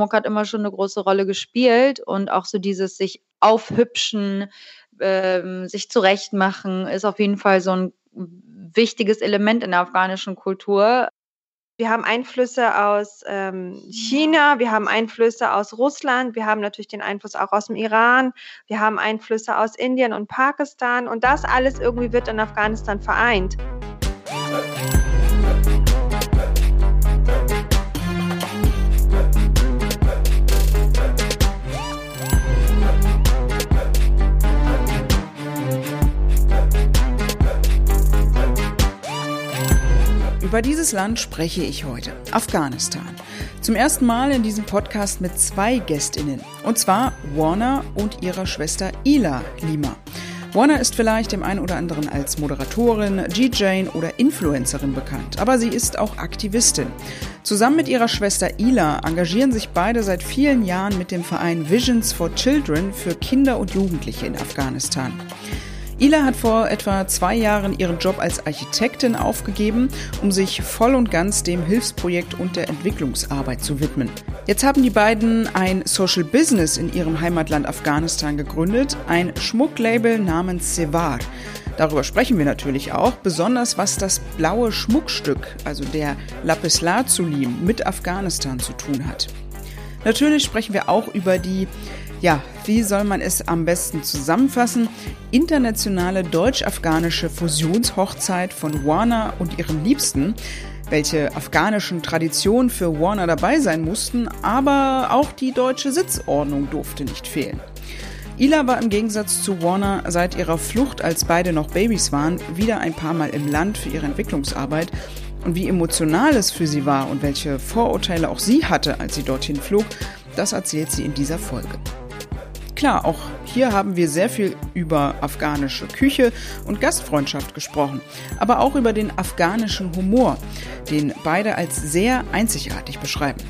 Schmuck hat immer schon eine große Rolle gespielt und auch so dieses sich aufhübschen, ähm, sich zurechtmachen, ist auf jeden Fall so ein wichtiges Element in der afghanischen Kultur. Wir haben Einflüsse aus ähm, China, wir haben Einflüsse aus Russland, wir haben natürlich den Einfluss auch aus dem Iran, wir haben Einflüsse aus Indien und Pakistan und das alles irgendwie wird in Afghanistan vereint. Über dieses Land spreche ich heute, Afghanistan. Zum ersten Mal in diesem Podcast mit zwei Gästinnen, und zwar Warner und ihrer Schwester Ila Lima. Warner ist vielleicht dem einen oder anderen als Moderatorin, DJ oder Influencerin bekannt, aber sie ist auch Aktivistin. Zusammen mit ihrer Schwester Ila engagieren sich beide seit vielen Jahren mit dem Verein Visions for Children für Kinder und Jugendliche in Afghanistan. Ila hat vor etwa zwei Jahren ihren Job als Architektin aufgegeben, um sich voll und ganz dem Hilfsprojekt und der Entwicklungsarbeit zu widmen. Jetzt haben die beiden ein Social Business in ihrem Heimatland Afghanistan gegründet, ein Schmucklabel namens Sevar. Darüber sprechen wir natürlich auch, besonders was das blaue Schmuckstück, also der Lapis Lazulim, mit Afghanistan zu tun hat. Natürlich sprechen wir auch über die ja, wie soll man es am besten zusammenfassen? Internationale deutsch-afghanische Fusionshochzeit von Warner und ihrem Liebsten. Welche afghanischen Traditionen für Warner dabei sein mussten, aber auch die deutsche Sitzordnung durfte nicht fehlen. Ila war im Gegensatz zu Warner seit ihrer Flucht, als beide noch Babys waren, wieder ein paar Mal im Land für ihre Entwicklungsarbeit. Und wie emotional es für sie war und welche Vorurteile auch sie hatte, als sie dorthin flog, das erzählt sie in dieser Folge. Klar, auch hier haben wir sehr viel über afghanische Küche und Gastfreundschaft gesprochen, aber auch über den afghanischen Humor, den beide als sehr einzigartig beschreiben.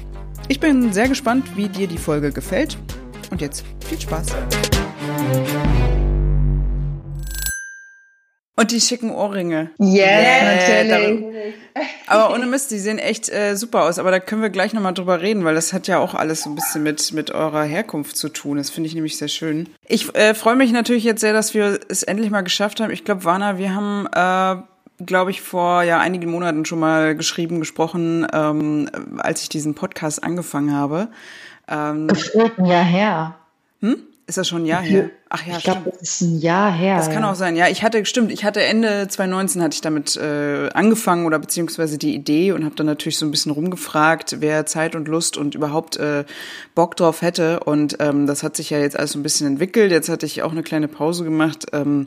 Ich bin sehr gespannt, wie dir die Folge gefällt und jetzt viel Spaß. Und die schicken Ohrringe. Yes, yeah, natürlich. Aber ohne Mist, die sehen echt äh, super aus. Aber da können wir gleich nochmal drüber reden, weil das hat ja auch alles so ein bisschen mit, mit eurer Herkunft zu tun. Das finde ich nämlich sehr schön. Ich äh, freue mich natürlich jetzt sehr, dass wir es endlich mal geschafft haben. Ich glaube, Warner, wir haben, äh, glaube ich, vor ja einigen Monaten schon mal geschrieben, gesprochen, ähm, als ich diesen Podcast angefangen habe. Ähm, das ist ein Jahr her. Hm? Ist das schon ein Jahr her? Ach ja, ich glaube, das ist ein Jahr her. Das kann auch sein. Ja, ich hatte, stimmt, ich hatte Ende 2019 hatte ich damit äh, angefangen oder beziehungsweise die Idee und habe dann natürlich so ein bisschen rumgefragt, wer Zeit und Lust und überhaupt äh, Bock drauf hätte. Und ähm, das hat sich ja jetzt alles so ein bisschen entwickelt. Jetzt hatte ich auch eine kleine Pause gemacht. Ähm,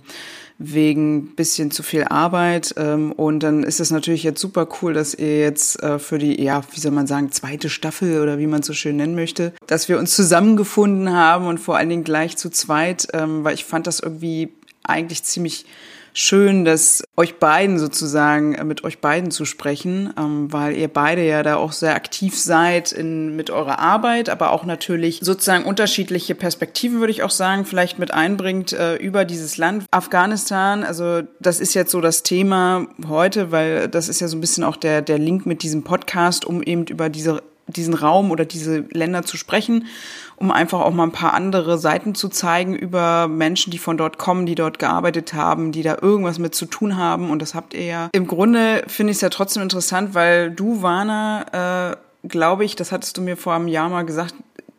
wegen bisschen zu viel Arbeit. Ähm, und dann ist es natürlich jetzt super cool, dass ihr jetzt äh, für die, ja, wie soll man sagen, zweite Staffel oder wie man es so schön nennen möchte, dass wir uns zusammengefunden haben und vor allen Dingen gleich zu zweit, ähm, weil ich fand das irgendwie eigentlich ziemlich schön, dass euch beiden sozusagen, äh, mit euch beiden zu sprechen, ähm, weil ihr beide ja da auch sehr aktiv seid in, mit eurer Arbeit, aber auch natürlich sozusagen unterschiedliche Perspektiven, würde ich auch sagen, vielleicht mit einbringt äh, über dieses Land. Afghanistan, also das ist jetzt so das Thema heute, weil das ist ja so ein bisschen auch der, der Link mit diesem Podcast, um eben über diese diesen Raum oder diese Länder zu sprechen, um einfach auch mal ein paar andere Seiten zu zeigen über Menschen, die von dort kommen, die dort gearbeitet haben, die da irgendwas mit zu tun haben. Und das habt ihr ja. Im Grunde finde ich es ja trotzdem interessant, weil du, Warner, äh, glaube ich, das hattest du mir vor einem Jahr mal gesagt,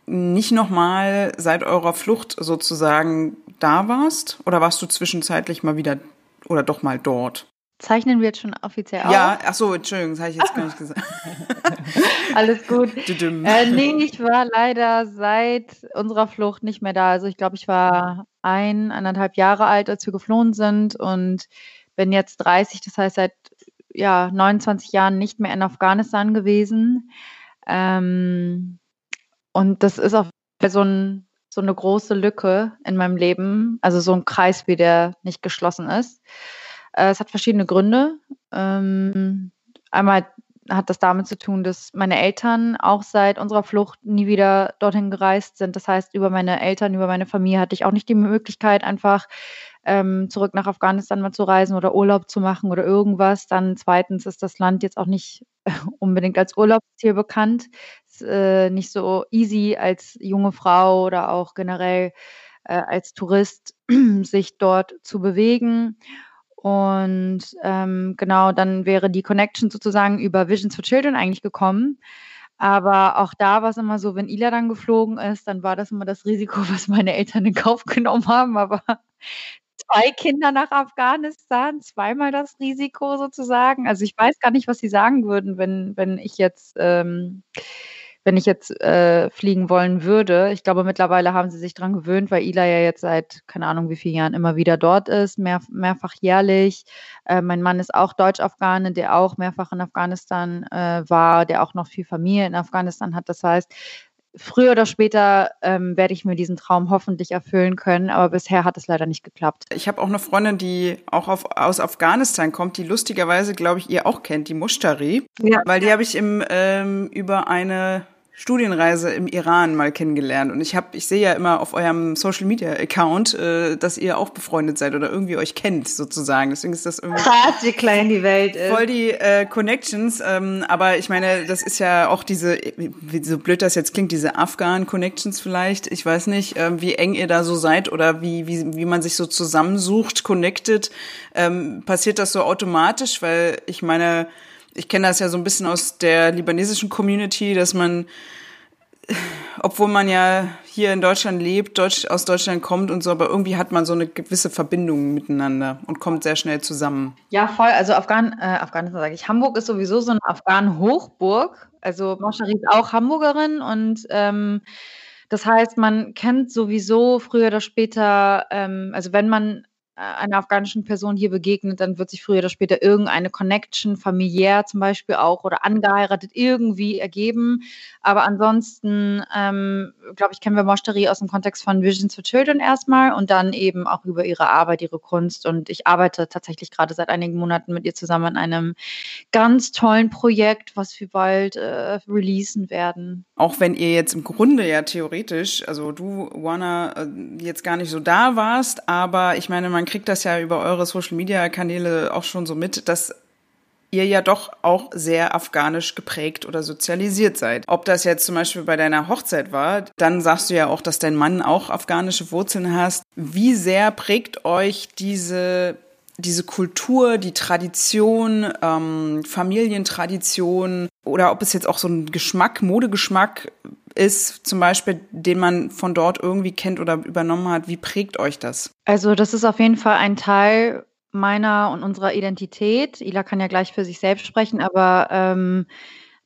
nicht nochmal seit eurer Flucht sozusagen da warst? Oder warst du zwischenzeitlich mal wieder oder doch mal dort? Zeichnen wir jetzt schon offiziell auf? Ja, ach so, Entschuldigung, das habe ich jetzt gar nicht gesagt. Alles gut. äh, nee, ich war leider seit unserer Flucht nicht mehr da. Also ich glaube, ich war ein, anderthalb Jahre alt, als wir geflohen sind und bin jetzt 30, das heißt seit ja, 29 Jahren nicht mehr in Afghanistan gewesen. Ähm, und das ist auch so, ein, so eine große Lücke in meinem Leben, also so ein Kreis, wie der nicht geschlossen ist. Äh, es hat verschiedene Gründe. Ähm, einmal hat das damit zu tun, dass meine Eltern auch seit unserer Flucht nie wieder dorthin gereist sind. Das heißt, über meine Eltern, über meine Familie hatte ich auch nicht die Möglichkeit, einfach ähm, zurück nach Afghanistan mal zu reisen oder Urlaub zu machen oder irgendwas. Dann zweitens ist das Land jetzt auch nicht unbedingt als Urlaubsziel bekannt. Ist, äh, nicht so easy als junge Frau oder auch generell äh, als Tourist sich dort zu bewegen. Und ähm, genau, dann wäre die Connection sozusagen über Visions for Children eigentlich gekommen. Aber auch da war es immer so, wenn Ila dann geflogen ist, dann war das immer das Risiko, was meine Eltern in Kauf genommen haben. Aber zwei Kinder nach Afghanistan, zweimal das Risiko sozusagen. Also ich weiß gar nicht, was sie sagen würden, wenn, wenn ich jetzt ähm, wenn ich jetzt äh, fliegen wollen würde. Ich glaube, mittlerweile haben sie sich daran gewöhnt, weil Ila ja jetzt seit, keine Ahnung wie vielen Jahren immer wieder dort ist, mehr, mehrfach jährlich. Äh, mein Mann ist auch Deutsch-Afghane, der auch mehrfach in Afghanistan äh, war, der auch noch viel Familie in Afghanistan hat. Das heißt, früher oder später ähm, werde ich mir diesen Traum hoffentlich erfüllen können, aber bisher hat es leider nicht geklappt. Ich habe auch eine Freundin, die auch auf, aus Afghanistan kommt, die lustigerweise, glaube ich, ihr auch kennt, die Mushtari. Ja. Weil die habe ich im, ähm, über eine Studienreise im Iran mal kennengelernt und ich habe, ich sehe ja immer auf eurem Social Media Account, äh, dass ihr auch befreundet seid oder irgendwie euch kennt sozusagen. Deswegen ist das irgendwie krass, wie klein die Welt ist. Voll die äh, Connections. Ähm, aber ich meine, das ist ja auch diese, wie so blöd das jetzt klingt, diese Afghan Connections vielleicht. Ich weiß nicht, äh, wie eng ihr da so seid oder wie wie wie man sich so zusammensucht, connected. Ähm, passiert das so automatisch, weil ich meine ich kenne das ja so ein bisschen aus der libanesischen Community, dass man, obwohl man ja hier in Deutschland lebt, Deutsch, aus Deutschland kommt und so, aber irgendwie hat man so eine gewisse Verbindung miteinander und kommt sehr schnell zusammen. Ja, voll. Also Afghan, äh, Afghanistan sage ich. Hamburg ist sowieso so eine Afghanen-Hochburg. Also Moschari ist auch Hamburgerin und ähm, das heißt, man kennt sowieso früher oder später, ähm, also wenn man einer afghanischen Person hier begegnet, dann wird sich früher oder später irgendeine Connection, familiär zum Beispiel auch oder angeheiratet, irgendwie ergeben. Aber ansonsten, ähm, glaube ich, kennen wir Moshtari aus dem Kontext von Visions for Children erstmal und dann eben auch über ihre Arbeit, ihre Kunst. Und ich arbeite tatsächlich gerade seit einigen Monaten mit ihr zusammen an einem ganz tollen Projekt, was wir bald äh, releasen werden. Auch wenn ihr jetzt im Grunde ja theoretisch, also du, Wana, äh, jetzt gar nicht so da warst, aber ich meine, man man kriegt das ja über eure Social-Media-Kanäle auch schon so mit, dass ihr ja doch auch sehr afghanisch geprägt oder sozialisiert seid. Ob das jetzt zum Beispiel bei deiner Hochzeit war, dann sagst du ja auch, dass dein Mann auch afghanische Wurzeln hast. Wie sehr prägt euch diese diese Kultur, die Tradition, ähm, Familientradition oder ob es jetzt auch so ein Geschmack, Modegeschmack ist, zum Beispiel, den man von dort irgendwie kennt oder übernommen hat. Wie prägt euch das? Also das ist auf jeden Fall ein Teil meiner und unserer Identität. Ila kann ja gleich für sich selbst sprechen, aber ähm,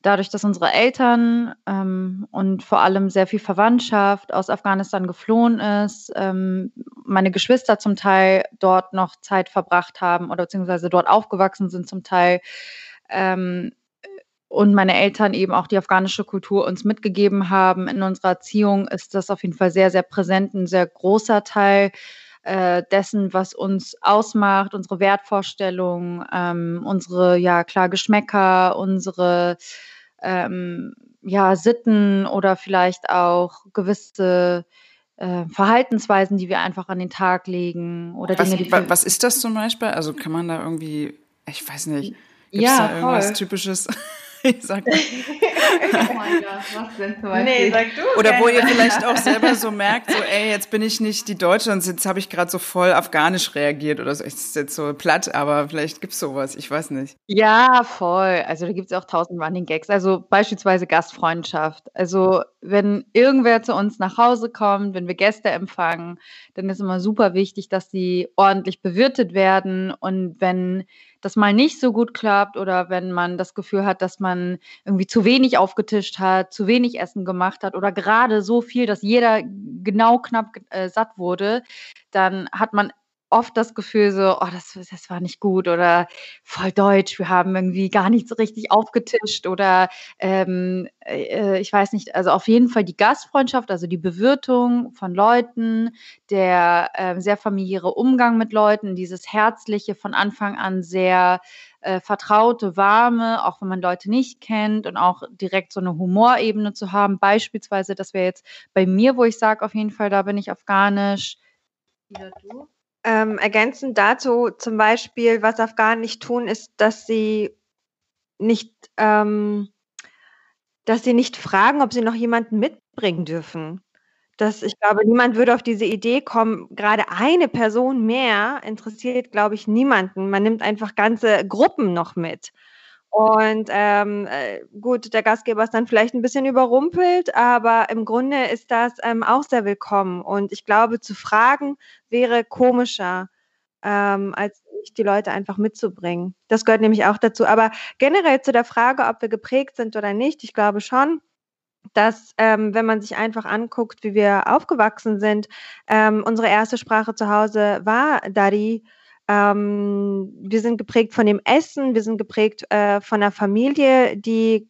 dadurch, dass unsere Eltern ähm, und vor allem sehr viel Verwandtschaft aus Afghanistan geflohen ist, ähm, meine Geschwister zum Teil dort noch Zeit verbracht haben oder beziehungsweise dort aufgewachsen sind zum Teil, ähm, und meine Eltern eben auch die afghanische Kultur uns mitgegeben haben in unserer Erziehung, ist das auf jeden Fall sehr, sehr präsent, ein sehr großer Teil äh, dessen, was uns ausmacht, unsere Wertvorstellungen, ähm, unsere, ja klar, Geschmäcker, unsere ähm, ja, Sitten oder vielleicht auch gewisse äh, Verhaltensweisen, die wir einfach an den Tag legen oder was, Dinge, die was ist das zum Beispiel? Also kann man da irgendwie, ich weiß nicht, gibt es ja, da irgendwas voll. Typisches? ich sag oh mein Gott, was denn zum Beispiel? Nee, sag du. Oder wo ihr vielleicht auch selber so merkt, so, ey, jetzt bin ich nicht die Deutsche und jetzt habe ich gerade so voll afghanisch reagiert oder so. Ich ist jetzt so platt, aber vielleicht gibt's sowas, ich weiß nicht. Ja, voll. Also da gibt's auch tausend Running Gags. Also beispielsweise Gastfreundschaft. Also wenn irgendwer zu uns nach Hause kommt, wenn wir Gäste empfangen, dann ist immer super wichtig, dass sie ordentlich bewirtet werden und wenn das mal nicht so gut klappt oder wenn man das Gefühl hat, dass man irgendwie zu wenig aufgetischt hat, zu wenig Essen gemacht hat oder gerade so viel, dass jeder genau knapp äh, satt wurde, dann hat man oft das Gefühl so, oh, das, das war nicht gut oder voll deutsch, wir haben irgendwie gar nicht so richtig aufgetischt oder ähm, äh, ich weiß nicht, also auf jeden Fall die Gastfreundschaft, also die Bewirtung von Leuten, der äh, sehr familiäre Umgang mit Leuten, dieses herzliche von Anfang an sehr äh, vertraute, warme, auch wenn man Leute nicht kennt und auch direkt so eine Humorebene zu haben. Beispielsweise, das wäre jetzt bei mir, wo ich sage, auf jeden Fall, da bin ich afghanisch. Wieder du? Ähm, ergänzend dazu zum Beispiel, was Afghanen nicht tun, ist, dass sie nicht, ähm, dass sie nicht fragen, ob sie noch jemanden mitbringen dürfen. Das, ich glaube, niemand würde auf diese Idee kommen. Gerade eine Person mehr interessiert, glaube ich, niemanden. Man nimmt einfach ganze Gruppen noch mit. Und ähm, äh, gut, der Gastgeber ist dann vielleicht ein bisschen überrumpelt, aber im Grunde ist das ähm, auch sehr willkommen. Und ich glaube, zu fragen wäre komischer, ähm, als die Leute einfach mitzubringen. Das gehört nämlich auch dazu. Aber generell zu der Frage, ob wir geprägt sind oder nicht, ich glaube schon, dass ähm, wenn man sich einfach anguckt, wie wir aufgewachsen sind, ähm, unsere erste Sprache zu Hause war Dari ähm, wir sind geprägt von dem Essen, wir sind geprägt äh, von einer Familie, die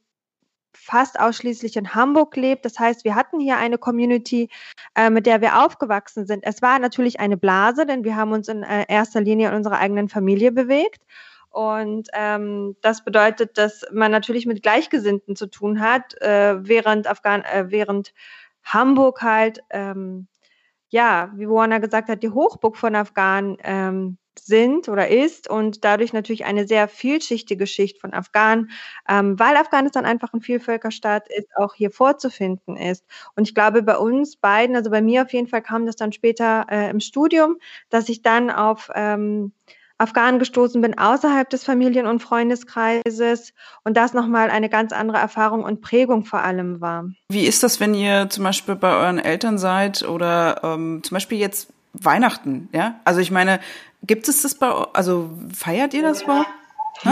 fast ausschließlich in Hamburg lebt. Das heißt, wir hatten hier eine Community, äh, mit der wir aufgewachsen sind. Es war natürlich eine Blase, denn wir haben uns in äh, erster Linie in unserer eigenen Familie bewegt. Und ähm, das bedeutet, dass man natürlich mit Gleichgesinnten zu tun hat, äh, während, Afghan äh, während Hamburg halt, ähm, ja, wie Warner gesagt hat, die Hochburg von Afghanen ähm, sind oder ist und dadurch natürlich eine sehr vielschichtige Schicht von Afghanen, ähm, weil Afghanistan einfach ein Vielvölkerstaat ist, auch hier vorzufinden ist. Und ich glaube, bei uns beiden, also bei mir auf jeden Fall kam das dann später äh, im Studium, dass ich dann auf ähm, Afghanen gestoßen bin außerhalb des Familien- und Freundeskreises und das nochmal eine ganz andere Erfahrung und Prägung vor allem war. Wie ist das, wenn ihr zum Beispiel bei euren Eltern seid oder ähm, zum Beispiel jetzt Weihnachten, ja? Also ich meine, gibt es das bei, also feiert ihr das überhaupt?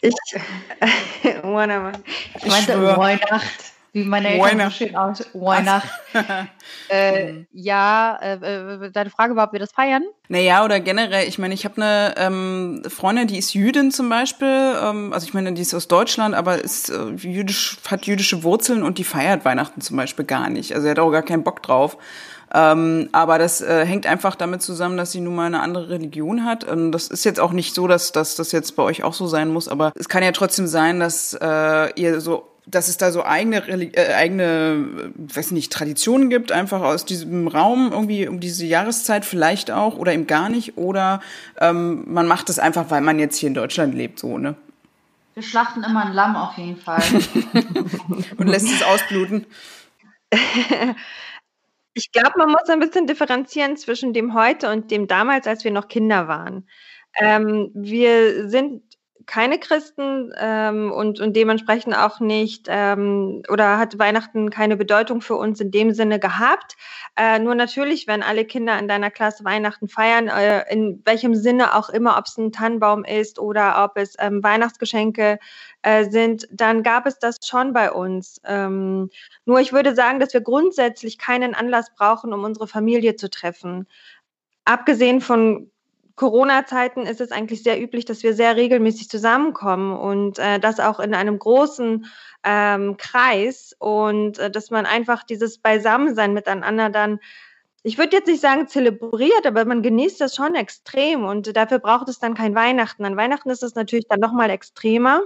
Ich, äh, Weihnacht. Ich meinte Weihnacht, wie meine Eltern so schön aus. Weihnacht. äh, mhm. ja, äh, äh, deine Frage war, ob wir das feiern? Naja, oder generell, ich meine, ich habe eine ähm, Freundin, die ist Jüdin zum Beispiel, ähm, also ich meine, die ist aus Deutschland, aber ist äh, jüdisch, hat jüdische Wurzeln und die feiert Weihnachten zum Beispiel gar nicht. Also er hat auch gar keinen Bock drauf. Ähm, aber das äh, hängt einfach damit zusammen, dass sie nun mal eine andere Religion hat. Und das ist jetzt auch nicht so, dass, dass das jetzt bei euch auch so sein muss, aber es kann ja trotzdem sein, dass äh, ihr so dass es da so eigene, äh, eigene, weiß nicht, Traditionen gibt, einfach aus diesem Raum, irgendwie um diese Jahreszeit vielleicht auch oder eben gar nicht. Oder ähm, man macht es einfach, weil man jetzt hier in Deutschland lebt, so, ne? Wir schlachten immer ein Lamm auf jeden Fall. Und lässt es ausbluten. Ich glaube, man muss ein bisschen differenzieren zwischen dem heute und dem damals, als wir noch Kinder waren. Ähm, wir sind keine Christen ähm, und, und dementsprechend auch nicht ähm, oder hat Weihnachten keine Bedeutung für uns in dem Sinne gehabt. Äh, nur natürlich, wenn alle Kinder in deiner Klasse Weihnachten feiern, äh, in welchem Sinne auch immer, ob es ein Tannenbaum ist oder ob es ähm, Weihnachtsgeschenke äh, sind, dann gab es das schon bei uns. Ähm, nur ich würde sagen, dass wir grundsätzlich keinen Anlass brauchen, um unsere Familie zu treffen. Abgesehen von Corona-Zeiten ist es eigentlich sehr üblich, dass wir sehr regelmäßig zusammenkommen und äh, das auch in einem großen ähm, Kreis und äh, dass man einfach dieses Beisammensein miteinander dann ich würde jetzt nicht sagen zelebriert, aber man genießt das schon extrem und dafür braucht es dann kein Weihnachten. An Weihnachten ist es natürlich dann nochmal extremer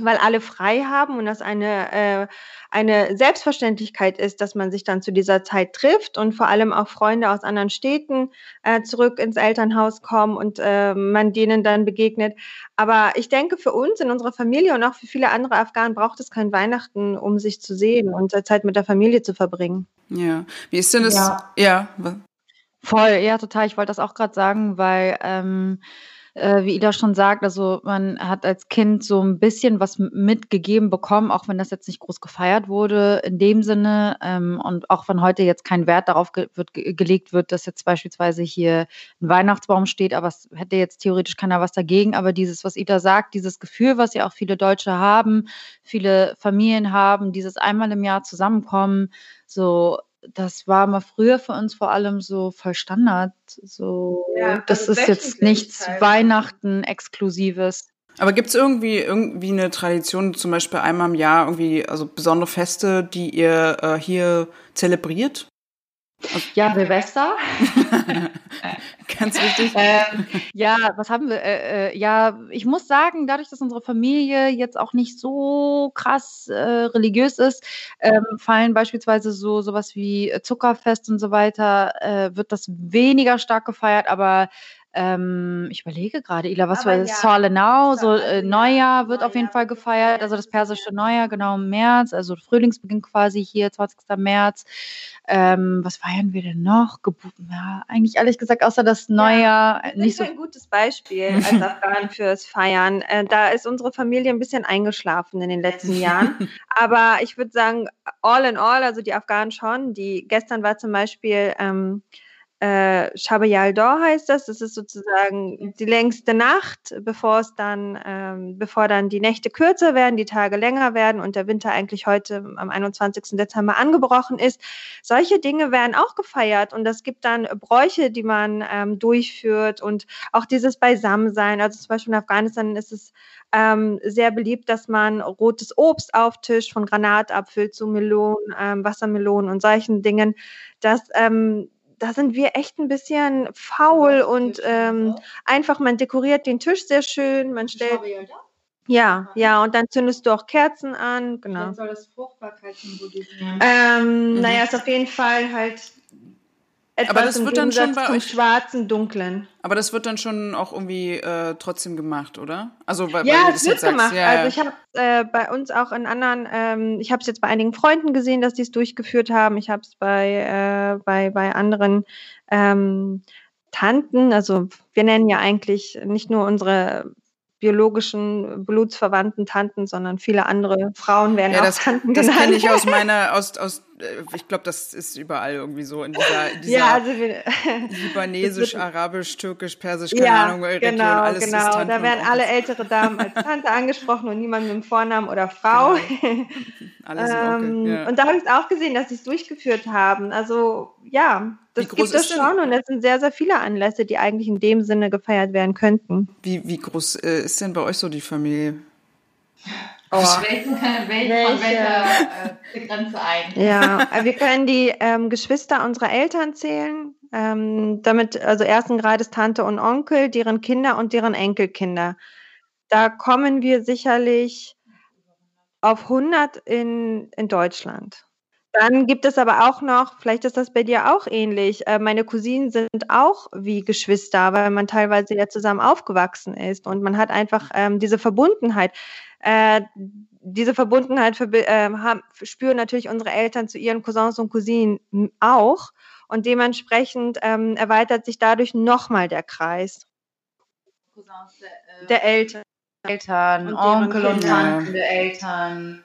weil alle frei haben und das eine, äh, eine Selbstverständlichkeit ist, dass man sich dann zu dieser Zeit trifft und vor allem auch Freunde aus anderen Städten äh, zurück ins Elternhaus kommen und äh, man denen dann begegnet. Aber ich denke, für uns in unserer Familie und auch für viele andere Afghanen braucht es kein Weihnachten, um sich zu sehen und Zeit mit der Familie zu verbringen. Ja, wie ist denn das? Ja, ja. voll, ja, total. Ich wollte das auch gerade sagen, weil ähm, äh, wie Ida schon sagt, also man hat als Kind so ein bisschen was mitgegeben bekommen, auch wenn das jetzt nicht groß gefeiert wurde in dem Sinne ähm, und auch wenn heute jetzt kein Wert darauf ge wird, ge gelegt wird, dass jetzt beispielsweise hier ein Weihnachtsbaum steht, aber es hätte jetzt theoretisch keiner was dagegen, aber dieses, was Ida sagt, dieses Gefühl, was ja auch viele Deutsche haben, viele Familien haben, dieses einmal im Jahr zusammenkommen, so das war mal früher für uns vor allem so voll Standard. So, ja, das also ist jetzt nichts halt. Weihnachten exklusives. Aber gibt es irgendwie irgendwie eine Tradition, zum Beispiel einmal im Jahr irgendwie, also besondere Feste, die ihr äh, hier zelebriert? Ja, Silvester. Ganz wichtig. Ähm, ja, was haben wir? Äh, äh, ja, ich muss sagen, dadurch, dass unsere Familie jetzt auch nicht so krass äh, religiös ist, ähm, fallen beispielsweise so sowas wie Zuckerfest und so weiter, äh, wird das weniger stark gefeiert, aber ähm, ich überlege gerade, Ila, was war ja, Solenau, so äh, Neujahr wird auf jeden Fall gefeiert, also das persische Neujahr, genau im März, also Frühlingsbeginn quasi hier, 20. März. Ähm, was feiern wir denn noch? Gebu ja, eigentlich ehrlich gesagt, außer das Neujahr ja, nicht so. ein gutes Beispiel als Afghan fürs Feiern. Äh, da ist unsere Familie ein bisschen eingeschlafen in den letzten Jahren. Aber ich würde sagen, all in all, also die Afghanen schon. Die gestern war zum Beispiel ähm, äh, Shabayal-Dor heißt das. Das ist sozusagen die längste Nacht, bevor es dann, ähm, bevor dann die Nächte kürzer werden, die Tage länger werden und der Winter eigentlich heute am 21. Dezember angebrochen ist. Solche Dinge werden auch gefeiert und es gibt dann Bräuche, die man ähm, durchführt und auch dieses Beisammensein. Also zum Beispiel in Afghanistan ist es ähm, sehr beliebt, dass man rotes Obst auftischt, von Granatapfel zu Melonen, ähm, Wassermelonen und solchen Dingen. Das ähm, da sind wir echt ein bisschen faul und ähm, einfach, man dekoriert den Tisch sehr schön, man stellt. Ja, ja, und dann zündest du auch Kerzen an, genau. Dann soll das Fruchtbarkeitssymbol ähm, mhm. Naja, ist auf jeden Fall halt etwas aber das wird dann schon bei euch schwarzen, dunklen. Aber das wird dann schon auch irgendwie äh, trotzdem gemacht, oder? Also weil, ja, weil es wird gemacht. Ja, also ich habe äh, bei uns auch in anderen, ähm, ich habe es jetzt bei einigen Freunden gesehen, dass die es durchgeführt haben. Ich habe es bei, äh, bei bei anderen ähm, Tanten, also wir nennen ja eigentlich nicht nur unsere biologischen blutsverwandten Tanten, sondern viele andere Frauen werden ja, auch das, Tanten das genannt. Das kenne ich aus meiner, aus, aus, ich glaube, das ist überall irgendwie so in dieser, in dieser ja, also wir, libanesisch, arabisch, türkisch, persisch, keine ja, Ahnung, Region, genau, alles genau. ist Da werden alle ältere Damen als Tante angesprochen und niemand mit dem Vornamen oder Frau. Genau. Alles ähm, okay, ja. Und da habe ich auch gesehen, dass sie es durchgeführt haben. Also ja, das gibt es schon und es sind sehr, sehr viele Anlässe, die eigentlich in dem Sinne gefeiert werden könnten. Wie, wie groß äh, ist denn bei euch so die Familie? Oh. Welche, welche, von welcher äh, Grenze ein? Ja, äh, wir können die ähm, Geschwister unserer Eltern zählen. Ähm, damit, also ersten Grades Tante und Onkel, deren Kinder und deren Enkelkinder. Da kommen wir sicherlich auf 100 in, in Deutschland. Dann gibt es aber auch noch, vielleicht ist das bei dir auch ähnlich, äh, meine Cousinen sind auch wie Geschwister, weil man teilweise ja zusammen aufgewachsen ist und man hat einfach ähm, diese Verbundenheit. Äh, diese Verbundenheit für, äh, haben, spüren natürlich unsere Eltern zu ihren Cousins und Cousinen auch und dementsprechend ähm, erweitert sich dadurch nochmal der Kreis. Cousins der, äh, der Eltern. Eltern, Onkel und Tanten der Eltern.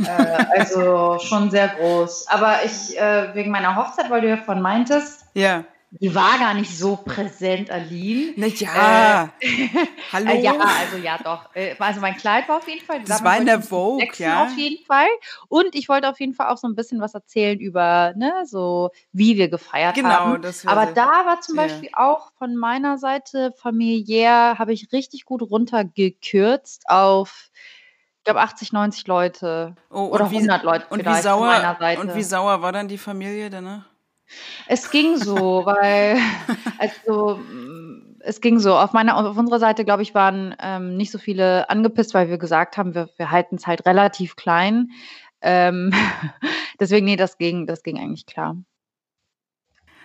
Äh, also schon sehr groß. Aber ich, äh, wegen meiner Hochzeit, weil du ja von meintest, ja. Die war gar nicht so präsent, Aline. Na ja. Äh, Hallo. Äh, ja, also ja, doch. Äh, also mein Kleid war auf jeden Fall. Das war in der Vogue, ja. Auf jeden Fall. Und ich wollte auf jeden Fall auch so ein bisschen was erzählen über, ne, so wie wir gefeiert genau, haben. Genau, das Aber da war zum Beispiel auch von meiner Seite familiär, habe ich richtig gut runtergekürzt auf glaube 80, 90 Leute oh, oder wie, 100 Leute und wie sauer, Und wie sauer war dann die Familie danach? Es ging so, weil also es ging so. Auf meiner, auf unserer Seite, glaube ich, waren ähm, nicht so viele angepisst, weil wir gesagt haben, wir, wir halten es halt relativ klein. Ähm, deswegen, nee, das ging, das ging eigentlich klar.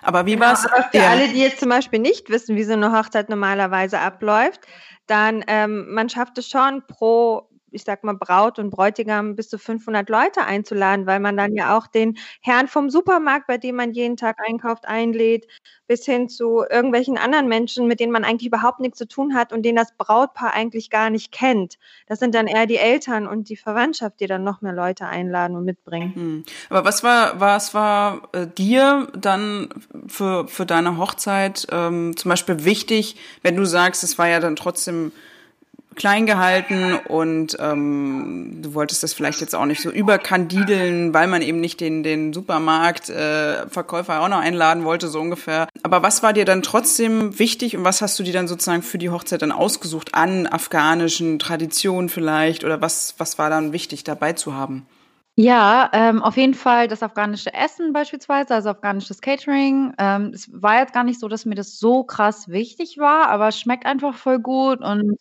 Aber wie war es? Ja, für ja. alle, die jetzt zum Beispiel nicht wissen, wie so eine Hochzeit normalerweise abläuft, dann ähm, man schafft es schon pro ich sag mal, Braut und Bräutigam bis zu 500 Leute einzuladen, weil man dann ja auch den Herrn vom Supermarkt, bei dem man jeden Tag einkauft, einlädt, bis hin zu irgendwelchen anderen Menschen, mit denen man eigentlich überhaupt nichts zu tun hat und denen das Brautpaar eigentlich gar nicht kennt. Das sind dann eher die Eltern und die Verwandtschaft, die dann noch mehr Leute einladen und mitbringen. Hm. Aber was war, was war äh, dir dann für, für deine Hochzeit ähm, zum Beispiel wichtig, wenn du sagst, es war ja dann trotzdem klein gehalten und ähm, du wolltest das vielleicht jetzt auch nicht so überkandideln, weil man eben nicht den, den Supermarktverkäufer äh, auch noch einladen wollte, so ungefähr. Aber was war dir dann trotzdem wichtig und was hast du dir dann sozusagen für die Hochzeit dann ausgesucht an afghanischen Traditionen vielleicht oder was, was war dann wichtig dabei zu haben? Ja, ähm, auf jeden Fall das afghanische Essen beispielsweise, also afghanisches Catering. Ähm, es war jetzt gar nicht so, dass mir das so krass wichtig war, aber es schmeckt einfach voll gut und,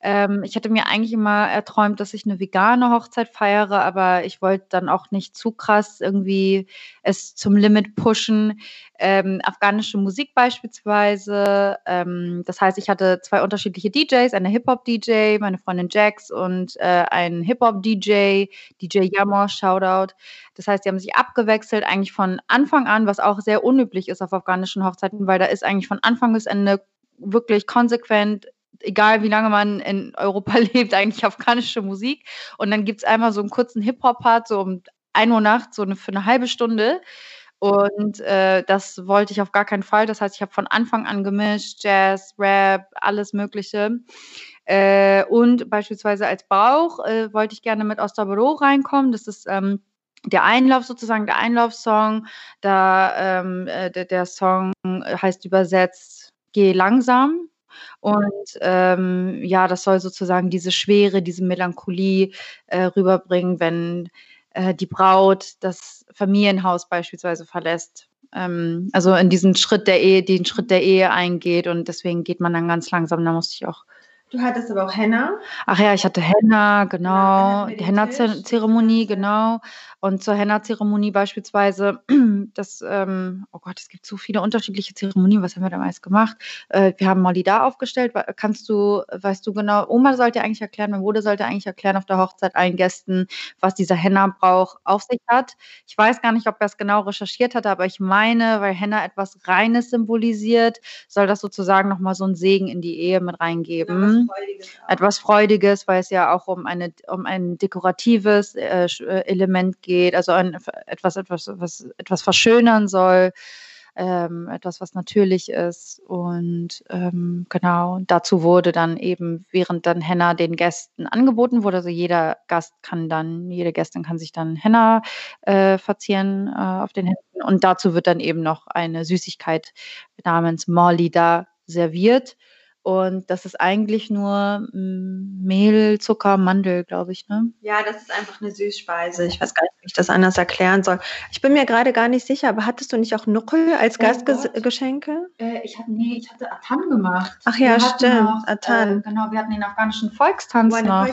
ähm, ich hatte mir eigentlich immer erträumt, dass ich 'ne vegane Hochzeit feiere, aber ich wollte dann auch nicht zu krass irgendwie es zum Limit pushen. Ähm, afghanische Musik beispielsweise, ähm, das heißt, ich hatte 2 unterschiedliche DJs, eine Hip-Hop-DJ, meine Freundin Jax und, äh, einen Hip-Hop-DJ, DJ Yammer, Shoutout. Das heißt, die haben sich abgewechselt eigentlich von Anfang an, was auch sehr unüblich ist auf afghanischen Hochzeiten, weil da ist eigentlich von Anfang bis Ende wirklich konsequent, egal wie lange man in Europa lebt, eigentlich afghanische Musik. Und dann gibt's einmal so 'n kurzen Hip-Hop-Part, so um 1:00 nachts, so 'ne für 'ne halbe Stunde. Und, äh, das wollte ich auf gar keinen Fall. Das heißt, ich habe von Anfang an gemischt, Jazz, Rap, alles Mögliche. Äh, und beispielsweise als Bauch, äh, wollte ich gerne mit Ostabaro reinkommen. Das ist, ähm, der Einlauf sozusagen, der Einlaufsong. Da, ähm, äh, der der Song heißt übersetzt „Geh langsam“. Und, ähm, ja, das soll sozusagen diese Schwere, diese Melancholie, äh, rüberbringen, wenn, äh, die Braut das Familienhaus beispielsweise verlässt. Ähm, also in diesen Schritt der Ehe den Schritt der Ehe eingeht und deswegen geht man dann ganz langsam. Da musste ich auch Du hattest aber auch Henna? Ach ja, ich hatte Henna, genau, die Henna-Ze-Zeremonie, genau. Und zur Henna-Zeremonie beispielsweise, das, ähm oh Gott, es gibt so viele unterschiedliche Zeremonien. Was haben wir damals gemacht? Äh, wir haben Molly-Da aufgestellt. Wa kannst du weißt du genau Oma sollte eigentlich erklären, mein Bruder sollte eigentlich erklären auf der Hochzeit allen Gästen, was dieser Henna-Brauch auf sich hat. Ich weiß gar nicht, ob er's genau recherchiert hatte, aber ich meine, weil Henna etwas Reines symbolisiert, soll das sozusagen noch mal so 'n Segen in die Ehe mit reingeben. Etwas Etwas Freudiges, weil es ja auch um eine um ein dekoratives, äh, äh, Element geht, also ein etwas etwas was etwas verschönern soll, ähm, etwas, was natürlich ist. Und, ähm, genau, dazu wurde dann eben während dann Henna den Gästen angeboten wurde also jeder Gast kann dann jede Gästin kann sich dann Henna, äh, verzieren, äh, auf den Händen. Und dazu wird dann eben noch eine Süßigkeit namens Molly-Da serviert. Und das ist eigentlich nur, hm, Mehl, Zucker, Mandel, glaube ich, ne? Ja, das ist einfach 'ne Süßspeise. Ich weiß gar nicht, wie ich das anders erklären soll. Ich bin mir grade gar nicht sicher, aber hattest du nicht auch Nuckel als Oh Gastges Gott. Geschenke? Äh, ich hatte ne, ich hatte Attan gemacht. Ach Wir ja, hatten stimmt, noch, Attan. äh genau, wir hatten den afghanischen Volkstanz noch.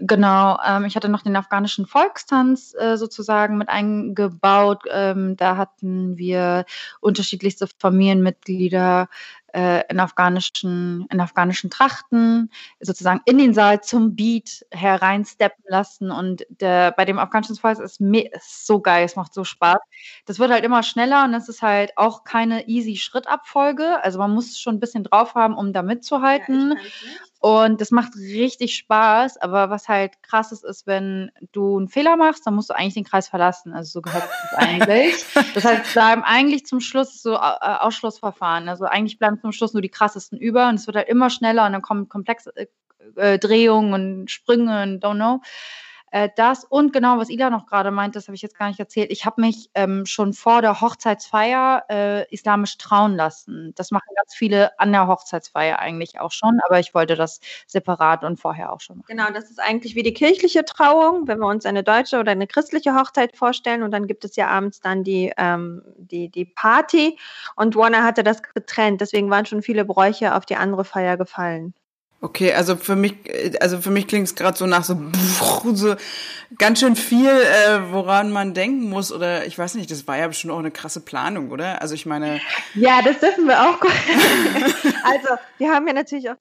Genau, ähm, ich hatte noch den afghanischen Volkstanz, äh, sozusagen mit eingebaut. Ähm, da hatten wir unterschiedlichste Familienmitglieder, äh, in afghanischen in afghanischen Trachten sozusagen in den Saal zum Beat hereinsteppen lassen. Und der bei dem afghanischen Volk ist ist so geil, es macht so Spaß. Das wird halt immer schneller und das ist halt auch keine easy Schrittabfolge. Also, man muss schon 'n bisschen drauf haben, um da Ja, mitzuhalten. nicht. Und das macht richtig Spaß, aber was halt krass ist, ist, wenn du 'n Fehler machst, dann musst du eigentlich den Kreis verlassen. Also, so gehört das eigentlich. Das heißt, bleiben eigentlich zum Schluss so Au äh, Ausschlussverfahren. Also, eigentlich bleiben zum Schluss nur die krassesten über und es wird halt immer schneller und dann kommen komplexe, äh, äh, Drehungen und Sprünge und don't know. Äh, das und genau, was Ila noch grade meinte, das habe ich jetzt gar nicht erzählt. Ich habe mich, ähm, schon vor der Hochzeitsfeier, äh, islamisch trauen lassen. Das machen ganz viele an der Hochzeitsfeier eigentlich auch schon, aber ich wollte das separat und vorher auch schon machen. Genau, das ist eigentlich wie die kirchliche Trauung, wenn wir uns eine deutsche oder 'ne christliche Hochzeit vorstellen und dann gibt es ja abends dann die, ähm die die Party und Warner hatte das getrennt. Deswegen waren schon viele Bräuche auf die andere Feier gefallen. Okay, also für mich äh, also für mich klingt's grad so nach so so ganz schön viel, äh, woran man denken muss oder ich weiß nicht, das war ja bestimmt auch 'ne krasse Planung, oder? Also, ich meine Ja, das dürfen wir auch Also, wir haben ja natürlich auch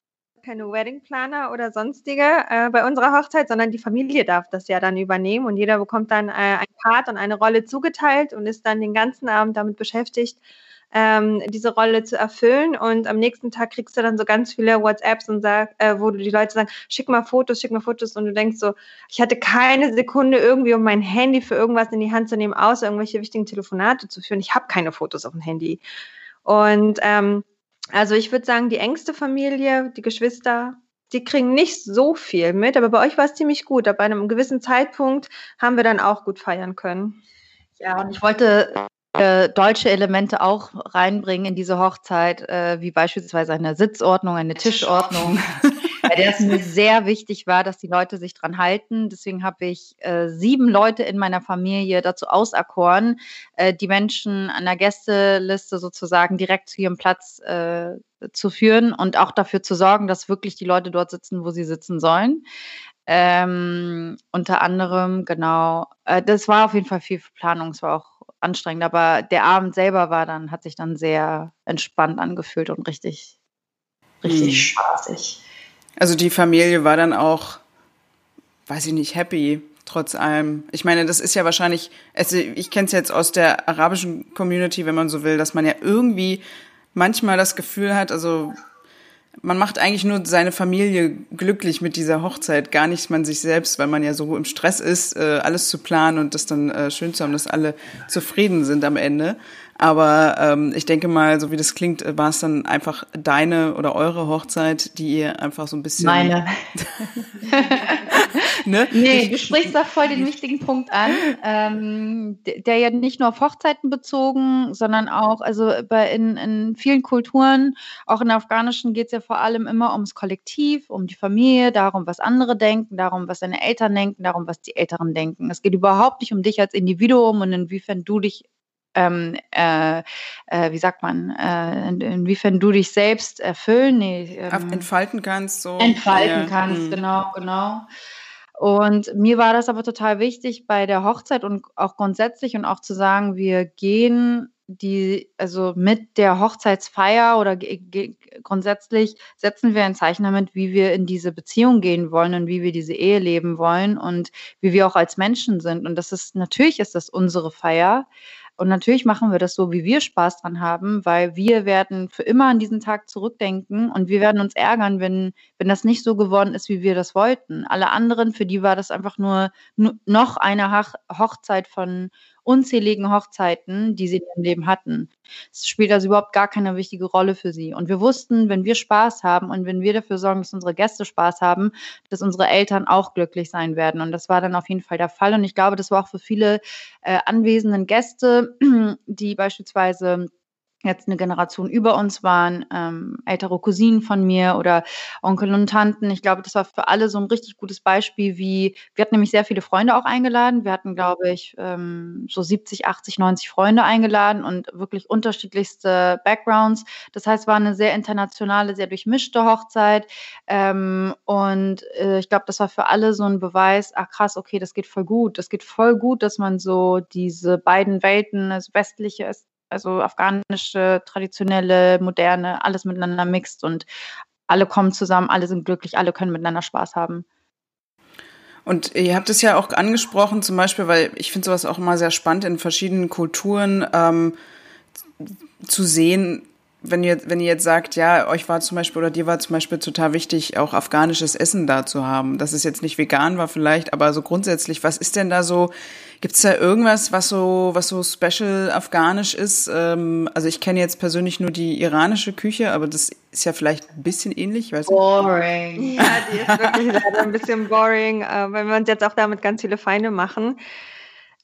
keine Wedding-Planner oder sonstige, äh, bei unserer Hochzeit, sondern die Familie darf das ja dann übernehmen und jeder bekommt dann, äh, ein Part und eine Rolle zugeteilt und ist dann den ganzen Abend damit beschäftigt, ähm, diese Rolle zu erfüllen. Und am nächsten Tag kriegst du dann so ganz viele WhatsApps und sag äh, wo die Leute sagen: „Schick mal Fotos, schick mal Fotos.“ Und du denkst so: „Ich hatte keine Sekunde irgendwie, um mein Handy für irgendwas in die Hand zu nehmen, außer irgendwelche wichtigen Telefonate zu führen. Ich habe keine Fotos aufm Handy.“ Und, ähm, also, ich würde sagen, die engste Familie, die Geschwister, die kriegen nicht so viel mit, aber bei euch war's ziemlich gut. Ab einem gewissen Zeitpunkt haben wir dann auch gut feiern können. Ja, und ich wollte, äh, deutsche Elemente auch reinbringen in diese Hochzeit, äh, wie beispielsweise eine Sitzordnung, eine Tischordnung. bei der es mir sehr wichtig war, dass die Leute sich dran halten. Deswegen habe ich äh, sieben Leute in meiner Familie dazu auserkoren, äh, die Menschen an der Gästeliste sozusagen direkt zu ihrem Platz äh, zu führen und auch dafür zu sorgen, dass wirklich die Leute dort sitzen, wo sie sitzen sollen. Ähm, unter anderem, genau, das war auf jeden Fall viel Planung, es war auch anstrengend, aber der Abend selber war dann, hat sich dann sehr entspannt angefühlt und richtig, richtig hm. spaßig. Also die Familie war dann auch, weiß ich nicht, happy trotz allem. Ich meine, das ist ja wahrscheinlich, also ich kenne es jetzt aus der arabischen Community, wenn man so will, dass man ja irgendwie manchmal das Gefühl hat, also man macht eigentlich nur seine Familie glücklich mit dieser Hochzeit, gar nicht man sich selbst, weil man ja so im Stress ist, äh, alles zu planen und das dann äh, schön zu haben, dass alle zufrieden sind am Ende. Aber ähm, ich denke mal, so wie das klingt, äh, war es dann einfach deine oder eure Hochzeit, die ihr einfach so ein bisschen. Meine. ne? Nee, du sprichst da voll den wichtigen Punkt an, ähm, der ja nicht nur auf Hochzeiten bezogen, sondern auch, also bei in, in vielen Kulturen, auch in der afghanischen, geht es ja vor allem immer ums Kollektiv, um die Familie, darum, was andere denken, darum, was deine Eltern denken, darum, was die Älteren denken. Es geht überhaupt nicht um dich als Individuum und inwiefern du dich ähm, äh, äh, wie sagt man, äh, in, inwiefern du dich selbst erfüllen, nee, ähm, entfalten kannst, so. Entfalten ja. kannst, mhm. genau, genau. Und mir war das aber total wichtig bei der Hochzeit und auch grundsätzlich und auch zu sagen, wir gehen die, also mit der Hochzeitsfeier oder grundsätzlich setzen wir ein Zeichen damit, wie wir in diese Beziehung gehen wollen und wie wir diese Ehe leben wollen und wie wir auch als Menschen sind. Und das ist, natürlich ist das unsere Feier, und natürlich machen wir das so, wie wir Spaß dran haben, weil wir werden für immer an diesen Tag zurückdenken und wir werden uns ärgern, wenn, wenn das nicht so geworden ist, wie wir das wollten. Alle anderen, für die war das einfach nur, nur noch eine Hochzeit von unzähligen Hochzeiten, die sie in ihrem Leben hatten. Es spielt also überhaupt gar keine wichtige Rolle für sie. Und wir wussten, wenn wir Spaß haben und wenn wir dafür sorgen, dass unsere Gäste Spaß haben, dass unsere Eltern auch glücklich sein werden. Und das war dann auf jeden Fall der Fall. Und ich glaube, das war auch für viele äh, anwesenden Gäste, die beispielsweise jetzt eine Generation über uns waren, ähm, ältere Cousinen von mir oder Onkel und Tanten. Ich glaube, das war für alle so ein richtig gutes Beispiel, wie wir hatten nämlich sehr viele Freunde auch eingeladen. Wir hatten, glaube ich, ähm, so 70, 80, 90 Freunde eingeladen und wirklich unterschiedlichste Backgrounds. Das heißt, es war eine sehr internationale, sehr durchmischte Hochzeit. Ähm, und äh, ich glaube, das war für alle so ein Beweis, ach krass, okay, das geht voll gut. Das geht voll gut, dass man so diese beiden Welten, also westliche also afghanische, traditionelle, moderne, alles miteinander mixt und alle kommen zusammen, alle sind glücklich, alle können miteinander Spaß haben. Und ihr habt es ja auch angesprochen, zum Beispiel, weil ich finde sowas auch immer sehr spannend in verschiedenen Kulturen ähm, zu sehen, wenn ihr, wenn ihr jetzt sagt, ja, euch war zum Beispiel oder dir war zum Beispiel total wichtig, auch afghanisches Essen da zu haben, dass es jetzt nicht vegan war vielleicht, aber so grundsätzlich, was ist denn da so, gibt es da irgendwas, was so, was so special afghanisch ist? Ähm, also ich kenne jetzt persönlich nur die iranische Küche, aber das ist ja vielleicht ein bisschen ähnlich, weiß Boring. Ja, die ist wirklich leider ein bisschen boring, äh, wenn wir uns jetzt auch damit ganz viele Feinde machen.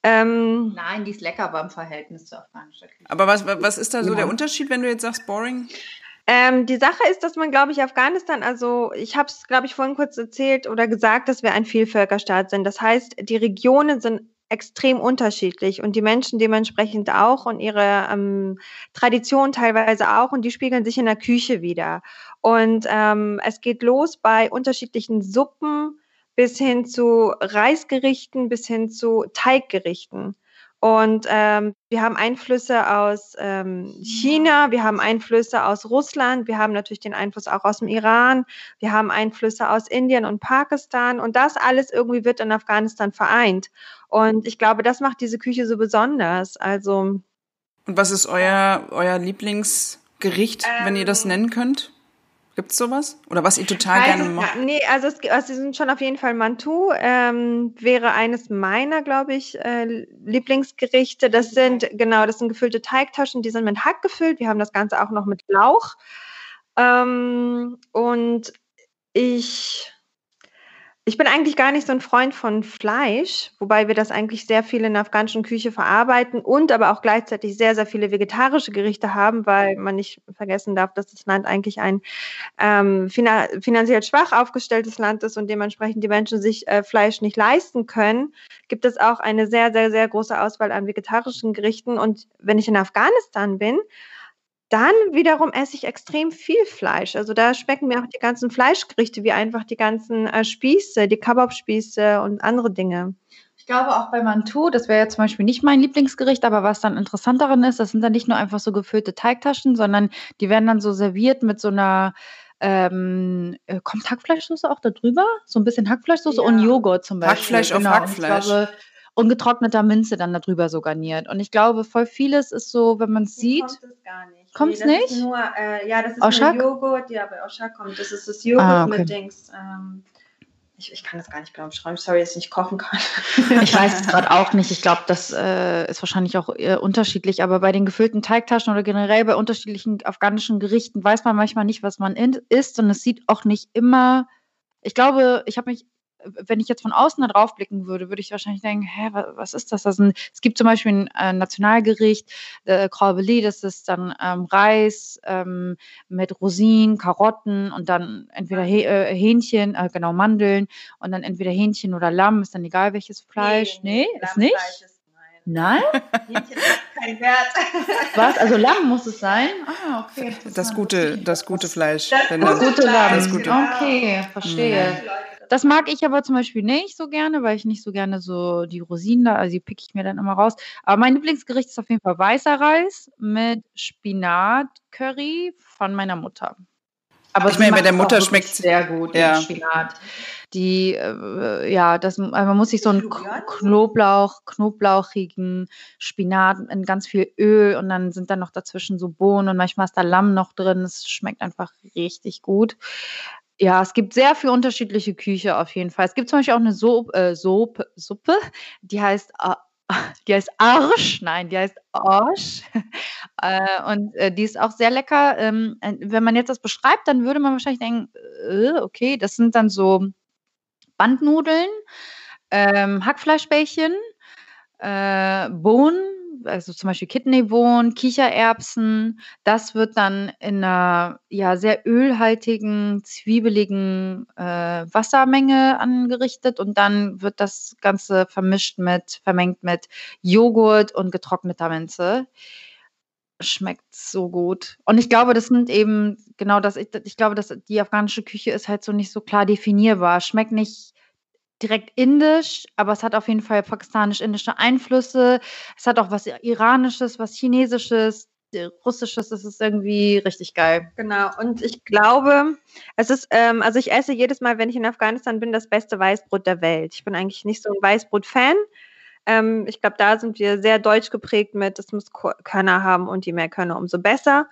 Ähm, Nein, die ist lecker beim Verhältnis zur afghanischen Küche. Aber was, was ist da so ja. der Unterschied, wenn du jetzt sagst boring? Ähm, die Sache ist, dass man, glaube ich, Afghanistan, also ich habe es, glaube ich, vorhin kurz erzählt oder gesagt, dass wir ein Vielvölkerstaat sind. Das heißt, die Regionen sind extrem unterschiedlich und die Menschen dementsprechend auch und ihre ähm, Tradition teilweise auch und die spiegeln sich in der Küche wieder. Und ähm, es geht los bei unterschiedlichen Suppen, bis hin zu Reisgerichten, bis hin zu Teiggerichten. Und ähm, wir haben Einflüsse aus ähm, China, wir haben Einflüsse aus Russland, wir haben natürlich den Einfluss auch aus dem Iran, wir haben Einflüsse aus Indien und Pakistan und das alles irgendwie wird in Afghanistan vereint. Und ich glaube, das macht diese Küche so besonders. Also und was ist euer euer Lieblingsgericht, ähm, wenn ihr das ähm, nennen könnt? Gibt es sowas? Oder was ihr total gerne macht? Nee, also es, also sind schon auf jeden Fall Mantou. Ähm, wäre eines meiner, glaube ich, äh, Lieblingsgerichte. Das sind, genau, das sind gefüllte Teigtaschen, die sind mit Hack gefüllt. Wir haben das Ganze auch noch mit Lauch. Ähm, und ich Ich bin eigentlich gar nicht so ein Freund von Fleisch, wobei wir das eigentlich sehr viel in der afghanischen Küche verarbeiten und aber auch gleichzeitig sehr, sehr viele vegetarische Gerichte haben, weil man nicht vergessen darf, dass das Land eigentlich ein ähm, finanziell schwach aufgestelltes Land ist und dementsprechend die Menschen sich äh, Fleisch nicht leisten können, gibt es auch eine sehr, sehr, sehr große Auswahl an vegetarischen Gerichten. Und wenn ich in Afghanistan bin, dann wiederum esse ich extrem viel Fleisch. Also da schmecken mir auch die ganzen Fleischgerichte wie einfach die ganzen äh, Spieße, die Kababspieße und andere Dinge. Ich glaube auch bei Mantou, das wäre ja zum Beispiel nicht mein Lieblingsgericht, aber was dann interessant daran ist, das sind dann nicht nur einfach so gefüllte Teigtaschen, sondern die werden dann so serviert mit so einer ähm, äh, kommt Hackfleischsoße auch da drüber? So ein bisschen Hackfleischsoße ja. und Joghurt zum Beispiel. Hackfleisch genau. auf Hackfleisch. Glaube, und getrockneter Minze dann darüber so garniert. Und ich glaube, voll vieles ist so, wenn man es sieht. Kommt es gar nicht. Kommt es nee, nicht? Nur, äh, ja, das ist Oshak? nur Joghurt. Ja, bei Oshak kommt. Das ist das Joghurt ah, okay. mit Dings. Ähm, ich, ich, kann das gar nicht genau beschreiben. Sorry, dass ich nicht kochen kann. ich weiß es gerade auch nicht. Ich glaube, das äh, ist wahrscheinlich auch äh, unterschiedlich. Aber bei den gefüllten Teigtaschen oder generell bei unterschiedlichen afghanischen Gerichten weiß man manchmal nicht, was man isst. Und es sieht auch nicht immer. Ich glaube, ich habe mich wenn ich jetzt von außen da drauf blicken würde, würde ich wahrscheinlich denken, hä, was, ist das? das ein, es gibt zum Beispiel ein äh, Nationalgericht, äh, Corbeli, das ist dann ähm, Reis ähm, mit Rosinen, Karotten und dann entweder He äh, Hähnchen, äh, genau, Mandeln und dann entweder Hähnchen oder Lamm, ist dann egal welches Fleisch. Nee, nee, nee ist nicht? Ist Nein? Hähnchen hat keinen Wert. Was? Also Lamm muss es sein? Ah, okay. Das gute, das gute Fleisch. Das, das gute Lamm. Das gute. Okay, verstehe. Mhm. Das mag ich aber zum Beispiel nicht so gerne, weil ich nicht so gerne so die Rosinen da, also die pick ich mir dann immer raus. Aber mein Lieblingsgericht ist auf jeden Fall weißer Reis mit Spinat-Curry von meiner Mutter. Aber ich meine, bei der Mutter schmeckt sehr gut ja. Spinat. Die, äh, ja, das, also man muss sich so einen Knoblauch, knoblauchigen Spinat in ganz viel Öl und dann sind da noch dazwischen so Bohnen und manchmal ist da Lamm noch drin. Es schmeckt einfach richtig gut. Ja, es gibt sehr viel unterschiedliche Küche auf jeden Fall. Es gibt zum Beispiel auch eine Soap, äh, Soap, Suppe, die heißt, äh, die heißt Arsch, nein, die heißt Arsch. äh, und äh, die ist auch sehr lecker. Ähm, wenn man jetzt das beschreibt, dann würde man wahrscheinlich denken, äh, okay, das sind dann so Bandnudeln, ähm, Hackfleischbällchen, äh, Bohnen, also zum Beispiel Kidneybohnen, Kichererbsen. Das wird dann in einer ja, sehr ölhaltigen, zwiebeligen äh, Wassermenge angerichtet und dann wird das Ganze vermischt mit, vermengt mit Joghurt und getrockneter Minze. Schmeckt so gut. Und ich glaube, das sind eben genau das. Ich, ich glaube, dass die afghanische Küche ist halt so nicht so klar definierbar. Schmeckt nicht direkt indisch, aber es hat auf jeden Fall pakistanisch-indische Einflüsse. Es hat auch was Iranisches, was Chinesisches, Russisches. Das ist irgendwie richtig geil. Genau. Und ich glaube, es ist, ähm, also ich esse jedes Mal, wenn ich in Afghanistan bin, das beste Weißbrot der Welt. Ich bin eigentlich nicht so ein Weißbrot-Fan. Ähm, ich glaube, da sind wir sehr deutsch geprägt mit, es muss Körner haben und je mehr Körner, umso besser.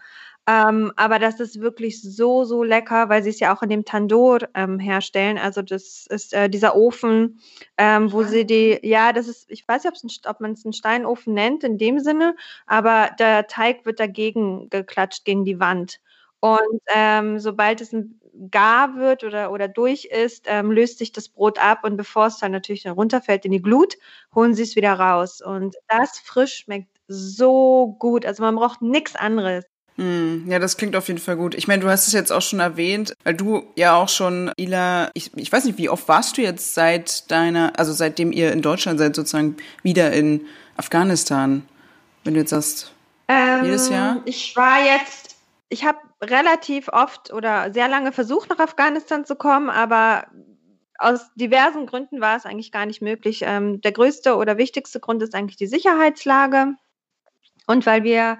Ähm, aber das ist wirklich so, so lecker, weil sie es ja auch in dem Tandoor ähm, herstellen. Also das ist äh, dieser Ofen, ähm, wo sie die, ja, das ist, ich weiß nicht, ob man es einen Steinofen nennt in dem Sinne, aber der Teig wird dagegen geklatscht, gegen die Wand. Und ähm, sobald es ein gar wird oder, oder durch ist, ähm, löst sich das Brot ab und bevor es dann natürlich dann runterfällt in die Glut, holen sie es wieder raus. Und das frisch schmeckt so gut. Also man braucht nichts anderes. Hm, ja, das klingt auf jeden Fall gut. Ich meine, du hast es jetzt auch schon erwähnt, weil du ja auch schon, Ila, ich, ich weiß nicht, wie oft warst du jetzt seit deiner, also seitdem ihr in Deutschland seid, sozusagen wieder in Afghanistan, wenn du jetzt sagst, ähm, jedes Jahr? Ich war jetzt, ich habe relativ oft oder sehr lange versucht, nach Afghanistan zu kommen, aber aus diversen Gründen war es eigentlich gar nicht möglich. Ähm, der größte oder wichtigste Grund ist eigentlich die Sicherheitslage und weil wir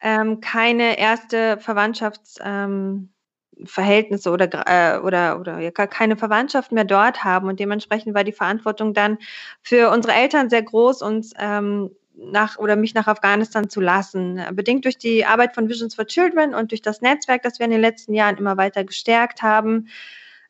ähm, keine erste Verwandtschaftsverhältnisse ähm, oder, äh, oder, oder ja, keine Verwandtschaft mehr dort haben. Und dementsprechend war die Verantwortung dann für unsere Eltern sehr groß, uns ähm, nach oder mich nach Afghanistan zu lassen. Bedingt durch die Arbeit von Visions for Children und durch das Netzwerk, das wir in den letzten Jahren immer weiter gestärkt haben,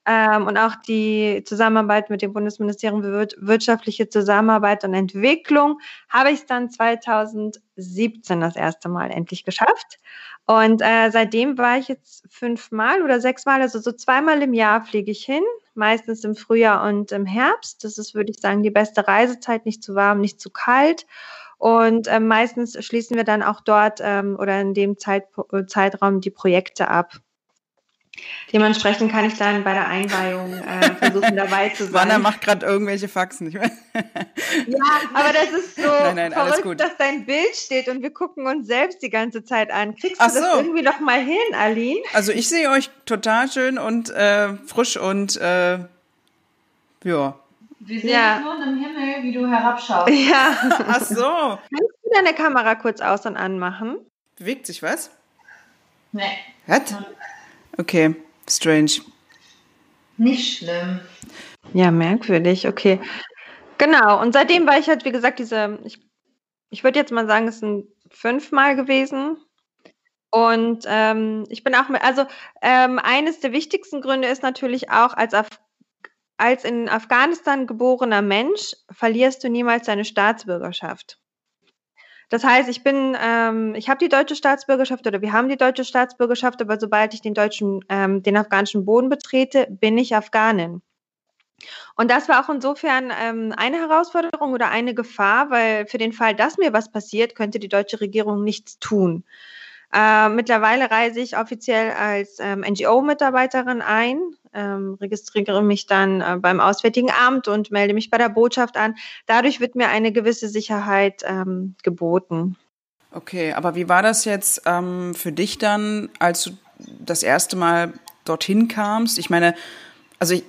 ähm, und auch die Zusammenarbeit mit dem Bundesministerium für wirtschaftliche Zusammenarbeit und Entwicklung habe ich es dann 2017 das erste Mal endlich geschafft. Und äh, seitdem war ich jetzt fünfmal oder sechsmal, also so zweimal im Jahr fliege ich hin, meistens im Frühjahr und im Herbst. Das ist, würde ich sagen, die beste Reisezeit, nicht zu warm, nicht zu kalt. Und äh, meistens schließen wir dann auch dort ähm, oder in dem Zeit, Zeitraum die Projekte ab. Dementsprechend kann ich dann bei der Einweihung äh, versuchen, dabei zu sein. Wanna macht gerade irgendwelche Faxen. ja, aber das ist so nein, nein, verrückt, dass dein Bild steht und wir gucken uns selbst die ganze Zeit an. Kriegst du Ach das so. irgendwie noch mal hin, Aline? Also ich sehe euch total schön und äh, frisch und äh, ja. Wir sehen ja. nur im Himmel, wie du herabschaust. Ja. Ach so. Kannst du deine Kamera kurz aus- und anmachen? Bewegt sich was? Nee. Was? Okay, strange. Nicht schlimm. Ja, merkwürdig, okay. Genau, und seitdem war ich halt, wie gesagt, diese, ich, ich würde jetzt mal sagen, es sind fünfmal gewesen. Und ähm, ich bin auch mit, also ähm, eines der wichtigsten Gründe ist natürlich auch, als, Af als in Afghanistan geborener Mensch verlierst du niemals deine Staatsbürgerschaft. Das heißt, ich bin, ähm, ich habe die deutsche Staatsbürgerschaft oder wir haben die deutsche Staatsbürgerschaft, aber sobald ich den deutschen, ähm, den afghanischen Boden betrete, bin ich Afghanin. Und das war auch insofern ähm, eine Herausforderung oder eine Gefahr, weil für den Fall, dass mir was passiert, könnte die deutsche Regierung nichts tun. Äh, mittlerweile reise ich offiziell als ähm, NGO-Mitarbeiterin ein, ähm, registriere mich dann äh, beim Auswärtigen Amt und melde mich bei der Botschaft an. Dadurch wird mir eine gewisse Sicherheit ähm, geboten. Okay, aber wie war das jetzt ähm, für dich dann, als du das erste Mal dorthin kamst? Ich meine, also ich,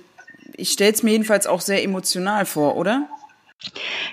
ich stelle es mir jedenfalls auch sehr emotional vor, oder?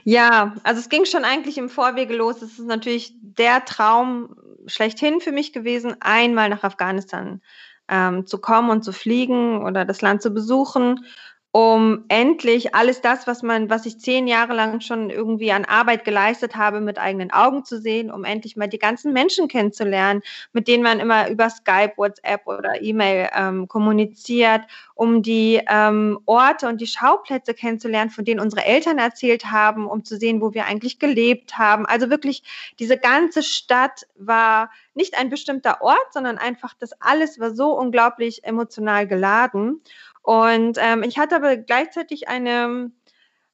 Ja, also es ging schon eigentlich im Vorwege los. Es ist natürlich der Traum schlechthin für mich gewesen, einmal nach Afghanistan ähm, zu kommen und zu fliegen oder das Land zu besuchen um endlich alles das, was man, was ich zehn Jahre lang schon irgendwie an Arbeit geleistet habe, mit eigenen Augen zu sehen, um endlich mal die ganzen Menschen kennenzulernen, mit denen man immer über Skype, WhatsApp oder E-Mail ähm, kommuniziert, um die ähm, Orte und die Schauplätze kennenzulernen, von denen unsere Eltern erzählt haben, um zu sehen, wo wir eigentlich gelebt haben. Also wirklich, diese ganze Stadt war nicht ein bestimmter Ort, sondern einfach das alles war so unglaublich emotional geladen. Und ähm, ich hatte aber gleichzeitig eine,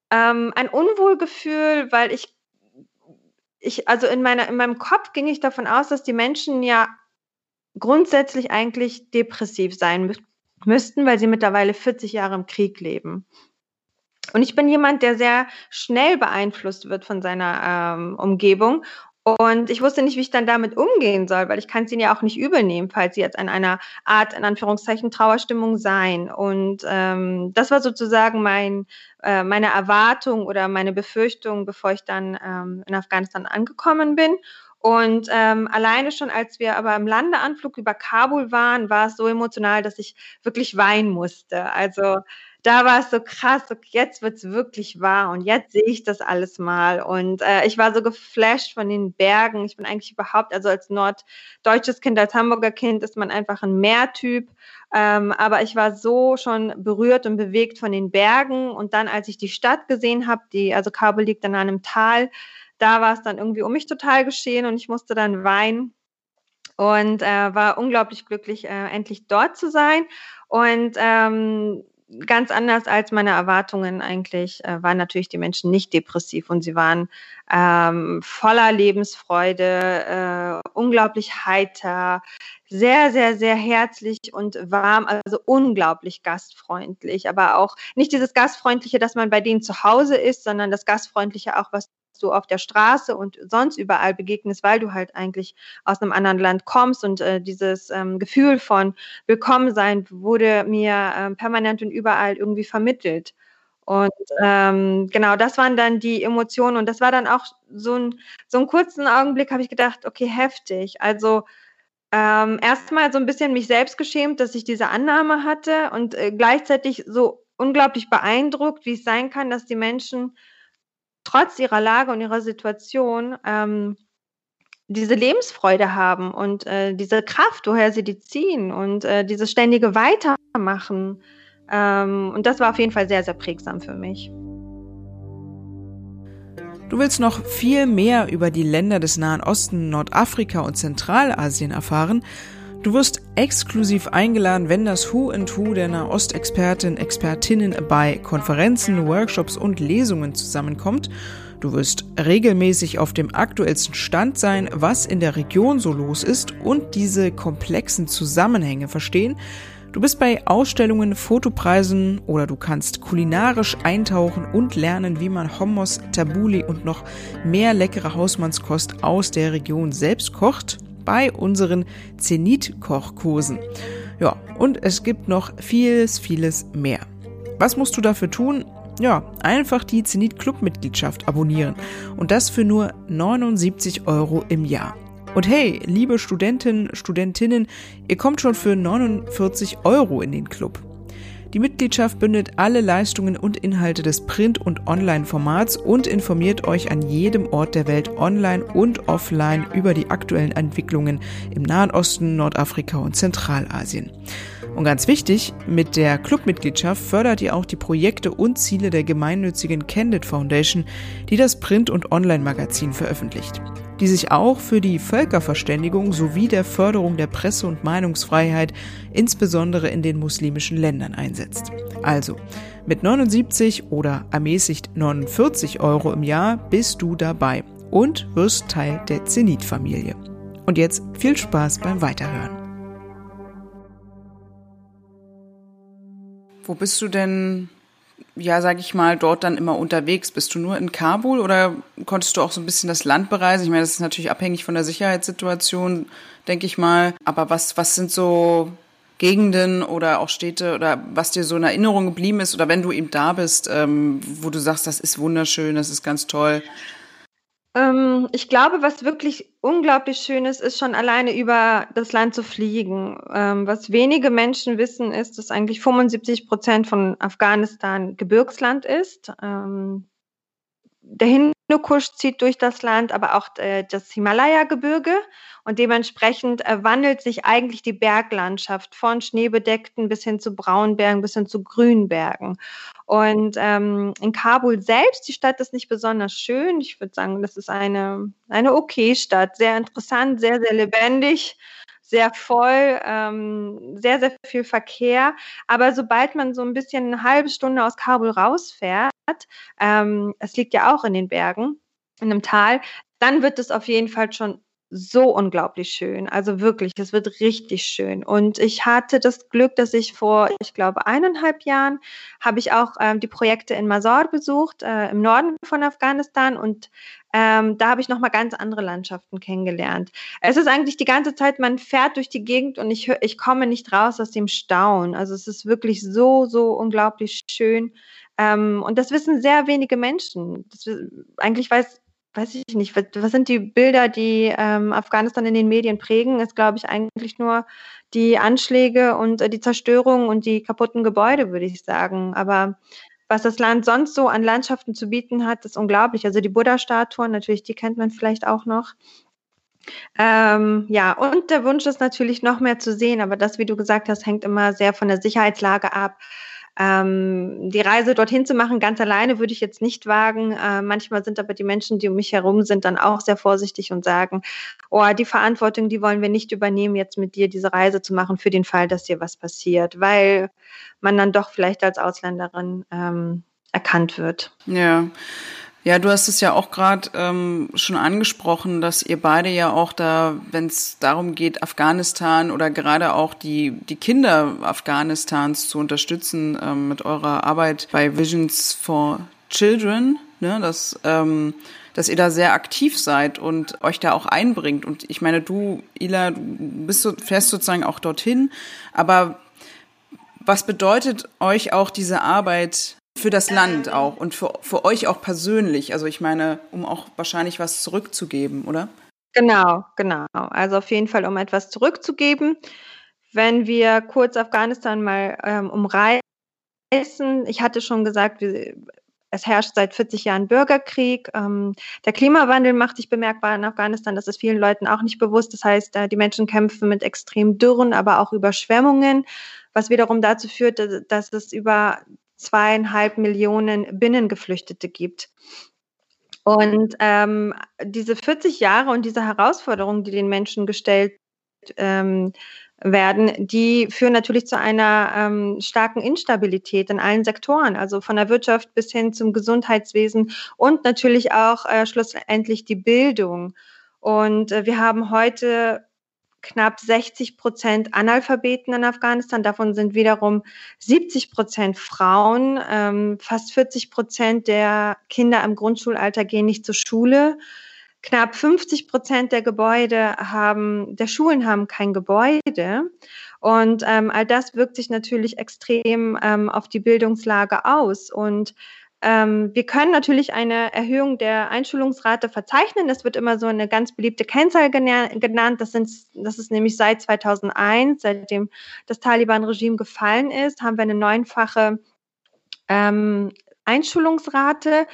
ähm, ein Unwohlgefühl, weil ich, ich, also in, meiner, in meinem Kopf ging ich davon aus, dass die Menschen ja grundsätzlich eigentlich depressiv sein mü müssten, weil sie mittlerweile 40 Jahre im Krieg leben. Und ich bin jemand, der sehr schnell beeinflusst wird von seiner ähm, Umgebung. Und ich wusste nicht, wie ich dann damit umgehen soll, weil ich kann es ihnen ja auch nicht übel nehmen, falls sie jetzt in einer Art, in Anführungszeichen, Trauerstimmung seien. Und ähm, das war sozusagen mein, äh, meine Erwartung oder meine Befürchtung, bevor ich dann ähm, in Afghanistan angekommen bin. Und ähm, alleine schon, als wir aber im Landeanflug über Kabul waren, war es so emotional, dass ich wirklich weinen musste. Also da war es so krass, okay, jetzt wird's wirklich wahr und jetzt sehe ich das alles mal. Und äh, ich war so geflasht von den Bergen. Ich bin eigentlich überhaupt, also als norddeutsches Kind, als Hamburger Kind ist man einfach ein Meertyp. Ähm, aber ich war so schon berührt und bewegt von den Bergen. Und dann, als ich die Stadt gesehen habe, die, also Kabul liegt dann an einem Tal, da war es dann irgendwie um mich total geschehen und ich musste dann weinen und äh, war unglaublich glücklich, äh, endlich dort zu sein. Und ähm, ganz anders als meine Erwartungen eigentlich äh, waren natürlich die Menschen nicht depressiv und sie waren ähm, voller Lebensfreude, äh, unglaublich heiter, sehr, sehr, sehr herzlich und warm, also unglaublich gastfreundlich, aber auch nicht dieses Gastfreundliche, dass man bei denen zu Hause ist, sondern das Gastfreundliche auch, was du auf der Straße und sonst überall begegnest, weil du halt eigentlich aus einem anderen Land kommst und äh, dieses ähm, Gefühl von Willkommensein wurde mir ähm, permanent und überall irgendwie vermittelt. Und ähm, genau, das waren dann die Emotionen und das war dann auch so ein so einen kurzen Augenblick, habe ich gedacht, okay, heftig. Also ähm, erstmal so ein bisschen mich selbst geschämt, dass ich diese Annahme hatte und äh, gleichzeitig so unglaublich beeindruckt, wie es sein kann, dass die Menschen trotz ihrer Lage und ihrer Situation ähm, diese Lebensfreude haben und äh, diese Kraft, woher sie die ziehen und äh, dieses ständige Weitermachen. Ähm, und das war auf jeden Fall sehr, sehr prägsam für mich. Du willst noch viel mehr über die Länder des Nahen Osten, Nordafrika und Zentralasien erfahren? Du wirst exklusiv eingeladen, wenn das Who and Who der Nahostexperten, Expertinnen bei Konferenzen, Workshops und Lesungen zusammenkommt. Du wirst regelmäßig auf dem aktuellsten Stand sein, was in der Region so los ist und diese komplexen Zusammenhänge verstehen. Du bist bei Ausstellungen, Fotopreisen oder du kannst kulinarisch eintauchen und lernen, wie man Hummus, Tabuli und noch mehr leckere Hausmannskost aus der Region selbst kocht bei unseren Zenit-Kochkursen. Ja, und es gibt noch vieles, vieles mehr. Was musst du dafür tun? Ja, einfach die Zenit Club Mitgliedschaft abonnieren und das für nur 79 Euro im Jahr. Und hey, liebe Studentinnen, Studentinnen, ihr kommt schon für 49 Euro in den Club. Die Mitgliedschaft bündelt alle Leistungen und Inhalte des Print- und Online-Formats und informiert euch an jedem Ort der Welt online und offline über die aktuellen Entwicklungen im Nahen Osten, Nordafrika und Zentralasien. Und ganz wichtig, mit der Clubmitgliedschaft fördert ihr auch die Projekte und Ziele der gemeinnützigen Candid Foundation, die das Print- und Online-Magazin veröffentlicht die sich auch für die Völkerverständigung sowie der Förderung der Presse- und Meinungsfreiheit, insbesondere in den muslimischen Ländern, einsetzt. Also, mit 79 oder ermäßigt 49 Euro im Jahr bist du dabei und wirst Teil der Zenit-Familie. Und jetzt viel Spaß beim Weiterhören. Wo bist du denn ja, sag ich mal, dort dann immer unterwegs? Bist du nur in Kabul oder konntest du auch so ein bisschen das Land bereisen? Ich meine, das ist natürlich abhängig von der Sicherheitssituation, denke ich mal. Aber was, was sind so Gegenden oder auch Städte oder was dir so in Erinnerung geblieben ist oder wenn du eben da bist, ähm, wo du sagst, das ist wunderschön, das ist ganz toll? Ähm, ich glaube, was wirklich unglaublich schön ist, ist schon alleine über das Land zu fliegen. Ähm, was wenige Menschen wissen, ist, dass eigentlich 75 Prozent von Afghanistan Gebirgsland ist. Ähm, der Hindukusch zieht durch das Land, aber auch äh, das Himalaya-Gebirge. Und dementsprechend äh, wandelt sich eigentlich die Berglandschaft von schneebedeckten bis hin zu Braunbergen bis hin zu Grünbergen. Und ähm, in Kabul selbst, die Stadt ist nicht besonders schön. Ich würde sagen, das ist eine, eine okay Stadt. Sehr interessant, sehr, sehr lebendig sehr voll, ähm, sehr, sehr viel Verkehr. Aber sobald man so ein bisschen eine halbe Stunde aus Kabul rausfährt, ähm, es liegt ja auch in den Bergen, in einem Tal, dann wird es auf jeden Fall schon so unglaublich schön. Also wirklich, es wird richtig schön. Und ich hatte das Glück, dass ich vor, ich glaube, eineinhalb Jahren habe ich auch ähm, die Projekte in Masor besucht, äh, im Norden von Afghanistan. Und ähm, da habe ich nochmal ganz andere Landschaften kennengelernt. Es ist eigentlich die ganze Zeit, man fährt durch die Gegend und ich, ich komme nicht raus aus dem Staunen. Also es ist wirklich so, so unglaublich schön. Ähm, und das wissen sehr wenige Menschen. Das, eigentlich weiß weiß ich nicht, was, was sind die Bilder, die ähm, Afghanistan in den Medien prägen, ist, glaube ich, eigentlich nur die Anschläge und äh, die Zerstörung und die kaputten Gebäude, würde ich sagen. Aber was das Land sonst so an Landschaften zu bieten hat, ist unglaublich. Also die Buddha-Statuen, natürlich, die kennt man vielleicht auch noch. Ähm, ja, und der Wunsch ist natürlich noch mehr zu sehen, aber das, wie du gesagt hast, hängt immer sehr von der Sicherheitslage ab. Ähm, die Reise dorthin zu machen, ganz alleine würde ich jetzt nicht wagen. Äh, manchmal sind aber die Menschen, die um mich herum sind, dann auch sehr vorsichtig und sagen, oh, die Verantwortung, die wollen wir nicht übernehmen, jetzt mit dir diese Reise zu machen für den Fall, dass dir was passiert, weil man dann doch vielleicht als Ausländerin ähm, erkannt wird. Ja. Ja, du hast es ja auch gerade ähm, schon angesprochen, dass ihr beide ja auch da, wenn es darum geht, Afghanistan oder gerade auch die, die Kinder Afghanistans zu unterstützen ähm, mit eurer Arbeit bei Visions for Children, ne, dass, ähm, dass ihr da sehr aktiv seid und euch da auch einbringt. Und ich meine, du, Ila, du bist so, fährst sozusagen auch dorthin, aber was bedeutet euch auch diese Arbeit für das Land auch und für, für euch auch persönlich. Also ich meine, um auch wahrscheinlich was zurückzugeben, oder? Genau, genau. Also auf jeden Fall, um etwas zurückzugeben. Wenn wir kurz Afghanistan mal ähm, umreißen, ich hatte schon gesagt, wir, Es herrscht seit 40 Jahren Bürgerkrieg. Ähm, der Klimawandel macht sich bemerkbar in Afghanistan. Das ist vielen Leuten auch nicht bewusst. Das heißt, äh, die Menschen kämpfen mit extremen Dürren, aber auch Überschwemmungen, was wiederum dazu führt, dass es über zweieinhalb Millionen Binnengeflüchtete gibt. Und ähm, diese 40 Jahre und diese Herausforderungen, die den Menschen gestellt ähm, werden, die führen natürlich zu einer ähm, starken Instabilität in allen Sektoren, also von der Wirtschaft bis hin zum Gesundheitswesen und natürlich auch äh, schlussendlich die Bildung. Und äh, wir haben heute knapp 60 Prozent Analphabeten in Afghanistan. Davon sind wiederum 70 Prozent Frauen. Ähm, fast 40 Prozent der Kinder im Grundschulalter gehen nicht zur Schule. Knapp 50 Prozent der Gebäude haben, der Schulen haben kein Gebäude. Und ähm, all das wirkt sich natürlich extrem ähm, auf die Bildungslage aus. Und ähm, wir können natürlich eine Erhöhung der Einschulungsrate verzeichnen. Das wird immer so eine ganz beliebte Kennzahl genannt. Das, sind, das ist nämlich seit 2001, seitdem das Taliban-Regime gefallen ist, haben wir eine neunfache ähm, Einschulungsrate.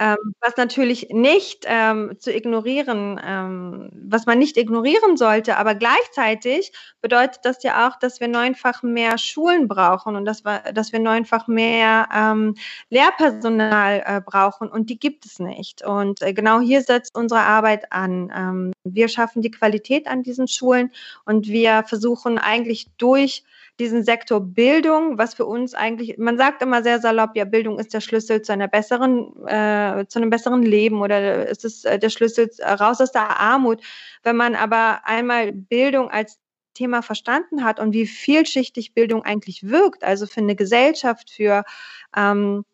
Ähm, was natürlich nicht ähm, zu ignorieren, ähm, was man nicht ignorieren sollte, aber gleichzeitig bedeutet das ja auch, dass wir neunfach mehr Schulen brauchen und dass wir, dass wir neunfach mehr ähm, Lehrpersonal äh, brauchen und die gibt es nicht. Und äh, genau hier setzt unsere Arbeit an. Ähm, wir schaffen die Qualität an diesen Schulen und wir versuchen eigentlich durch diesen Sektor Bildung, was für uns eigentlich, man sagt immer sehr salopp, ja, Bildung ist der Schlüssel zu einer besseren, äh, zu einem besseren Leben oder ist es äh, der Schlüssel raus aus der Armut. Wenn man aber einmal Bildung als Thema verstanden hat und wie vielschichtig Bildung eigentlich wirkt, also für eine Gesellschaft, für ähm,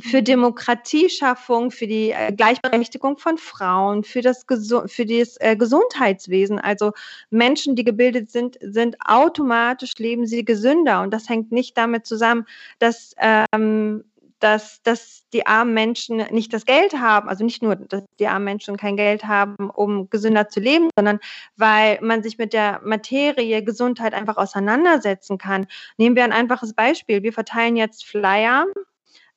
für Demokratieschaffung, für die äh, Gleichberechtigung von Frauen, für das, für das äh, Gesundheitswesen. Also Menschen, die gebildet sind, sind automatisch leben sie gesünder. Und das hängt nicht damit zusammen, dass, ähm, dass, dass die armen Menschen nicht das Geld haben, also nicht nur, dass die armen Menschen kein Geld haben, um gesünder zu leben, sondern weil man sich mit der Materie Gesundheit einfach auseinandersetzen kann. Nehmen wir ein einfaches Beispiel. Wir verteilen jetzt Flyer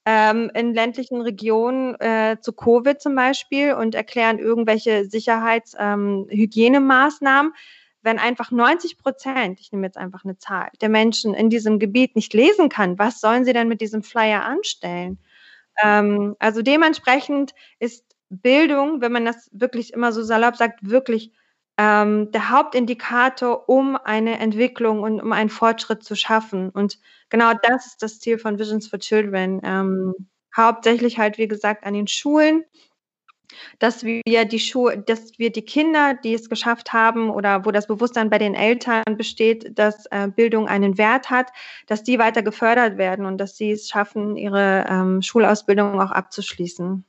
ähm, in ländlichen Regionen äh, zu Covid zum Beispiel und erklären irgendwelche Sicherheits-, ähm, Hygienemaßnahmen. Wenn einfach 90 Prozent, ich nehme jetzt einfach eine Zahl, der Menschen in diesem Gebiet nicht lesen kann, was sollen sie denn mit diesem Flyer anstellen? Ähm, also dementsprechend ist Bildung, wenn man das wirklich immer so salopp sagt, wirklich ähm, der Hauptindikator, um eine Entwicklung und um einen Fortschritt zu schaffen. Und genau das ist das Ziel von Visions for Children. Ähm, hauptsächlich halt, wie gesagt, an den Schulen, dass wir die Schuhe, dass wir die Kinder, die es geschafft haben oder wo das Bewusstsein bei den Eltern besteht, dass äh, Bildung einen Wert hat, dass die weiter gefördert werden und dass sie es schaffen, ihre ähm, Schulausbildung auch abzuschließen.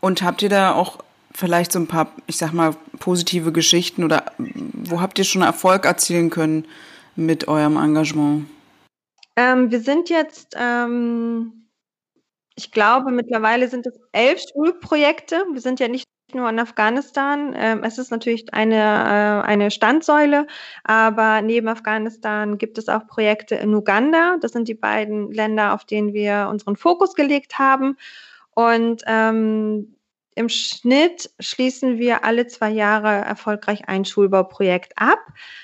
Und habt ihr da auch vielleicht so ein paar, ich sag mal, positive Geschichten oder wo habt ihr schon Erfolg erzielen können mit eurem Engagement? Ähm, wir sind jetzt, ähm, ich glaube, mittlerweile sind es elf Schulprojekte. Wir sind ja nicht nur in Afghanistan. Ähm, es ist natürlich eine, äh, eine Standsäule, aber neben Afghanistan gibt es auch Projekte in Uganda. Das sind die beiden Länder, auf denen wir unseren Fokus gelegt haben. Und ähm, im Schnitt schließen wir alle zwei Jahre erfolgreich ein Schulbauprojekt ab.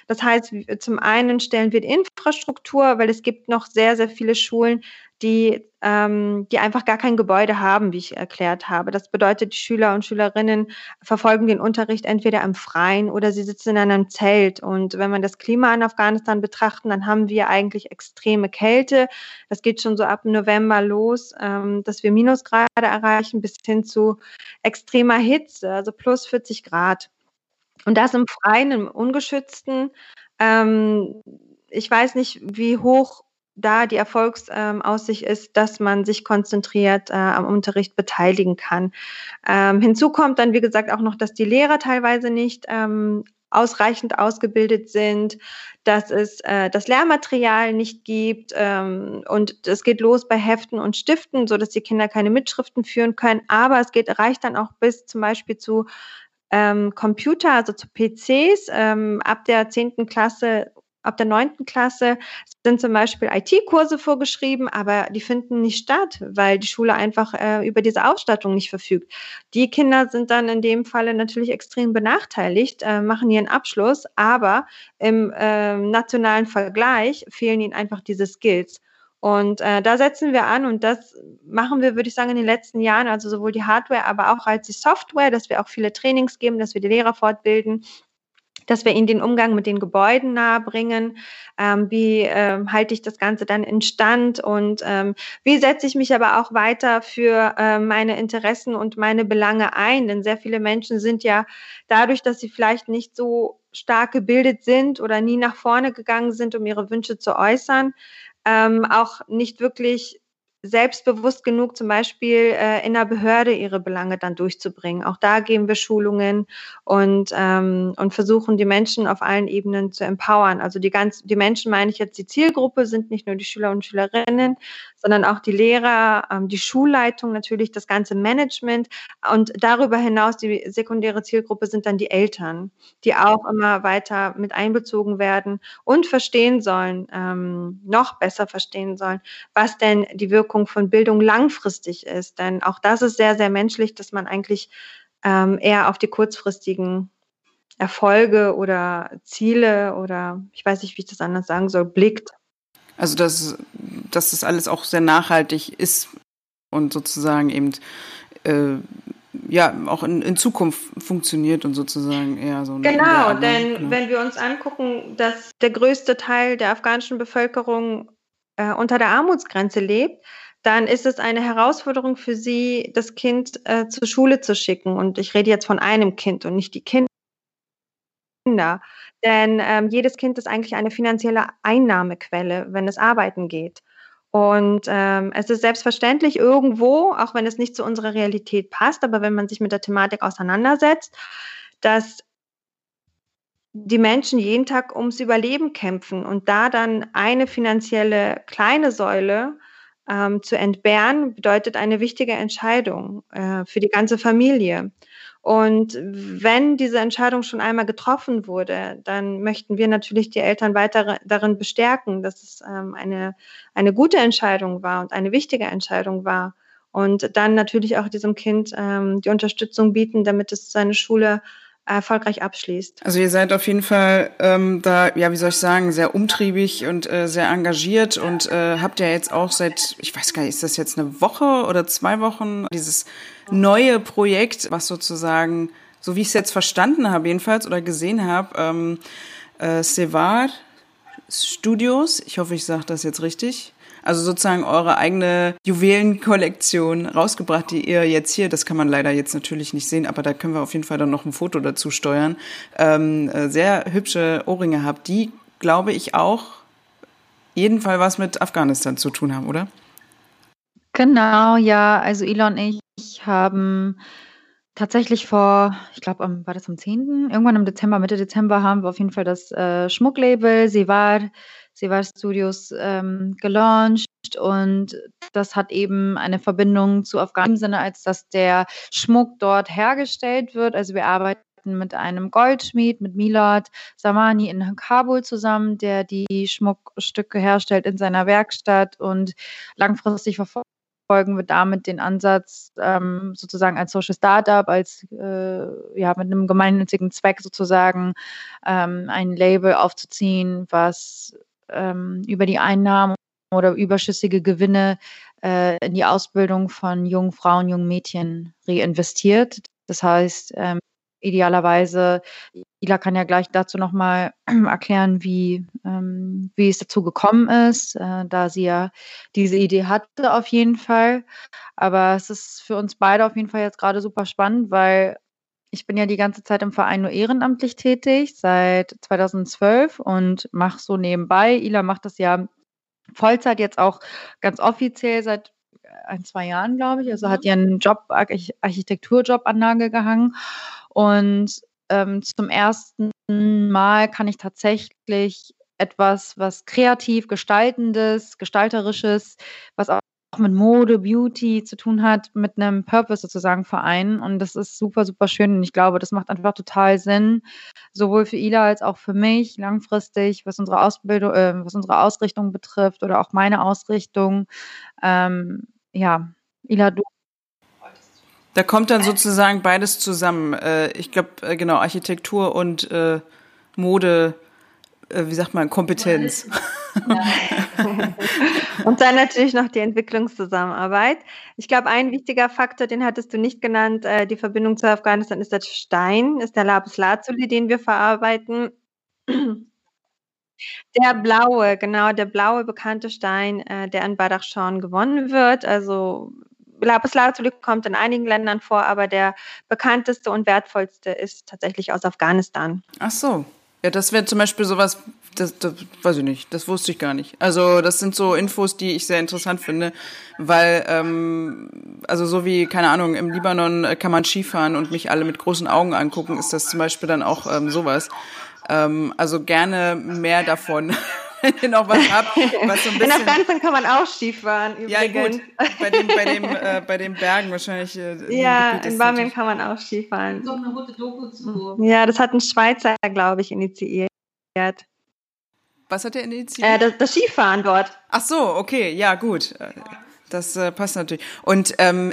Das heißt, zum einen stellen wir die Infrastruktur, weil es gibt noch sehr, sehr viele Schulen, die, ähm, die einfach gar kein Gebäude haben, wie ich erklärt habe. Das bedeutet, die Schüler und Schülerinnen verfolgen den Unterricht entweder im Freien oder sie sitzen in einem Zelt. Und wenn man das Klima in Afghanistan betrachten, dann haben wir eigentlich extreme Kälte. Das geht schon so ab November los, ähm, dass wir Minusgrade erreichen bis hin zu extremer Hitze, also plus 40 Grad. Und das im Freien, im Ungeschützten. Ähm, ich weiß nicht, wie hoch da die Erfolgsaussicht ähm, ist, dass man sich konzentriert äh, am Unterricht beteiligen kann. Ähm, hinzu kommt dann, wie gesagt, auch noch, dass die Lehrer teilweise nicht ähm, ausreichend ausgebildet sind, dass es äh, das Lehrmaterial nicht gibt ähm, und es geht los bei Heften und Stiften, so dass die Kinder keine Mitschriften führen können. Aber es geht reicht dann auch bis zum Beispiel zu ähm, Computer, also zu PCs. Ähm, ab der zehnten Klasse ab der neunten Klasse sind zum Beispiel IT-Kurse vorgeschrieben, aber die finden nicht statt, weil die Schule einfach äh, über diese Ausstattung nicht verfügt. Die Kinder sind dann in dem Falle natürlich extrem benachteiligt, äh, machen ihren Abschluss, aber im äh, nationalen Vergleich fehlen ihnen einfach diese Skills. Und äh, da setzen wir an und das machen wir, würde ich sagen, in den letzten Jahren, also sowohl die Hardware, aber auch als die Software, dass wir auch viele Trainings geben, dass wir die Lehrer fortbilden, dass wir ihnen den Umgang mit den Gebäuden nahebringen. Ähm, wie ähm, halte ich das Ganze dann in Stand und ähm, wie setze ich mich aber auch weiter für äh, meine Interessen und meine Belange ein? Denn sehr viele Menschen sind ja dadurch, dass sie vielleicht nicht so stark gebildet sind oder nie nach vorne gegangen sind, um ihre Wünsche zu äußern, ähm, auch nicht wirklich selbstbewusst genug, zum Beispiel äh, in der Behörde ihre Belange dann durchzubringen. Auch da geben wir Schulungen und, ähm, und versuchen die Menschen auf allen Ebenen zu empowern. Also die ganz, die Menschen meine ich jetzt die Zielgruppe sind nicht nur die Schüler und Schülerinnen, sondern auch die Lehrer, ähm, die Schulleitung natürlich, das ganze Management und darüber hinaus die sekundäre Zielgruppe sind dann die Eltern, die auch immer weiter mit einbezogen werden und verstehen sollen, ähm, noch besser verstehen sollen, was denn die Wirkung von Bildung langfristig ist. Denn auch das ist sehr, sehr menschlich, dass man eigentlich ähm, eher auf die kurzfristigen Erfolge oder Ziele oder ich weiß nicht, wie ich das anders sagen soll, blickt. Also dass, dass das alles auch sehr nachhaltig ist und sozusagen eben äh, ja auch in, in Zukunft funktioniert und sozusagen eher so. Genau, denn genau. wenn wir uns angucken, dass der größte Teil der afghanischen Bevölkerung äh, unter der Armutsgrenze lebt, dann ist es eine Herausforderung für sie, das Kind äh, zur Schule zu schicken. Und ich rede jetzt von einem Kind und nicht die Kinder. Denn ähm, jedes Kind ist eigentlich eine finanzielle Einnahmequelle, wenn es arbeiten geht. Und ähm, es ist selbstverständlich irgendwo, auch wenn es nicht zu unserer Realität passt, aber wenn man sich mit der Thematik auseinandersetzt, dass die Menschen jeden Tag ums Überleben kämpfen und da dann eine finanzielle kleine Säule ähm, zu entbehren, bedeutet eine wichtige Entscheidung äh, für die ganze Familie. Und wenn diese Entscheidung schon einmal getroffen wurde, dann möchten wir natürlich die Eltern weiter darin bestärken, dass es ähm, eine, eine gute Entscheidung war und eine wichtige Entscheidung war. Und dann natürlich auch diesem Kind ähm, die Unterstützung bieten, damit es seine Schule erfolgreich abschließt. Also ihr seid auf jeden Fall ähm, da, ja, wie soll ich sagen, sehr umtriebig und äh, sehr engagiert und äh, habt ja jetzt auch seit, ich weiß gar nicht, ist das jetzt eine Woche oder zwei Wochen, dieses neue Projekt, was sozusagen, so wie ich es jetzt verstanden habe jedenfalls oder gesehen habe, ähm, äh, Sevar Studios, ich hoffe, ich sage das jetzt richtig, also sozusagen eure eigene Juwelenkollektion rausgebracht, die ihr jetzt hier, das kann man leider jetzt natürlich nicht sehen, aber da können wir auf jeden Fall dann noch ein Foto dazu steuern, ähm, äh, sehr hübsche Ohrringe habt, die, glaube ich, auch jeden Fall was mit Afghanistan zu tun haben, oder? Genau, ja. Also Elon und ich haben tatsächlich vor, ich glaube, war das am 10.? Irgendwann im Dezember, Mitte Dezember haben wir auf jeden Fall das äh, Schmucklabel Sevar Sevar Studios ähm, gelauncht und das hat eben eine Verbindung zu Afghanistan im Sinne, als dass der Schmuck dort hergestellt wird. Also wir arbeiten mit einem Goldschmied, mit Milad Samani in Kabul zusammen, der die Schmuckstücke herstellt in seiner Werkstatt und langfristig verfolgen wir damit den Ansatz, ähm, sozusagen als Social Startup, als äh, ja mit einem gemeinnützigen Zweck sozusagen ähm, ein Label aufzuziehen, was ähm, über die Einnahmen oder überschüssige Gewinne äh, in die Ausbildung von jungen Frauen, jungen Mädchen reinvestiert. Das heißt, ähm, idealerweise, Ila kann ja gleich dazu nochmal erklären, wie, ähm, wie es dazu gekommen ist, äh, da sie ja diese Idee hatte auf jeden Fall. Aber es ist für uns beide auf jeden Fall jetzt gerade super spannend, weil ich bin ja die ganze Zeit im Verein nur ehrenamtlich tätig, seit 2012 und mache so nebenbei. Ila macht das ja Vollzeit jetzt auch ganz offiziell seit ein, zwei Jahren, glaube ich. Also mhm. hat ihren Job, Architekturjob an Nagel gehangen. Und ähm, zum ersten Mal kann ich tatsächlich etwas, was kreativ, gestaltendes, gestalterisches, was mit Mode, Beauty zu tun hat, mit einem Purpose sozusagen vereinen. Und das ist super, super schön. Und ich glaube, das macht einfach total Sinn, sowohl für Ila als auch für mich langfristig, was unsere Ausbildung, äh, was unsere Ausrichtung betrifft oder auch meine Ausrichtung. Ähm, ja, Ila, du da kommt dann sozusagen beides zusammen. Äh, ich glaube, äh, genau, Architektur und äh, Mode, wie sagt man, Kompetenz. und dann natürlich noch die Entwicklungszusammenarbeit. Ich glaube, ein wichtiger Faktor, den hattest du nicht genannt, die Verbindung zu Afghanistan ist der Stein, ist der Lapis Lazuli, den wir verarbeiten. Der blaue, genau, der blaue bekannte Stein, der in Badakhshan gewonnen wird. Also Lapislazuli kommt in einigen Ländern vor, aber der bekannteste und wertvollste ist tatsächlich aus Afghanistan. Ach so. Ja, das wäre zum Beispiel sowas, das, das weiß ich nicht, das wusste ich gar nicht. Also das sind so Infos, die ich sehr interessant finde, weil, ähm, also so wie, keine Ahnung, im Libanon kann man Skifahren und mich alle mit großen Augen angucken, ist das zum Beispiel dann auch ähm, sowas. Ähm, also gerne mehr davon. wenn ihr noch was habt, was so ein bisschen... In Afghanistan kann man auch Skifahren übrigens. Ja gut, bei, dem, bei, dem, äh, bei den Bergen wahrscheinlich. Äh, ja, in Bamien kann man auch Skifahren. So eine gute Doku zu. Ja, das hat ein Schweizer, glaube ich, initiiert. Was hat er initiiert? Äh, das, das Skifahren dort. Ach so, okay, ja gut. Das äh, passt natürlich. Und ähm,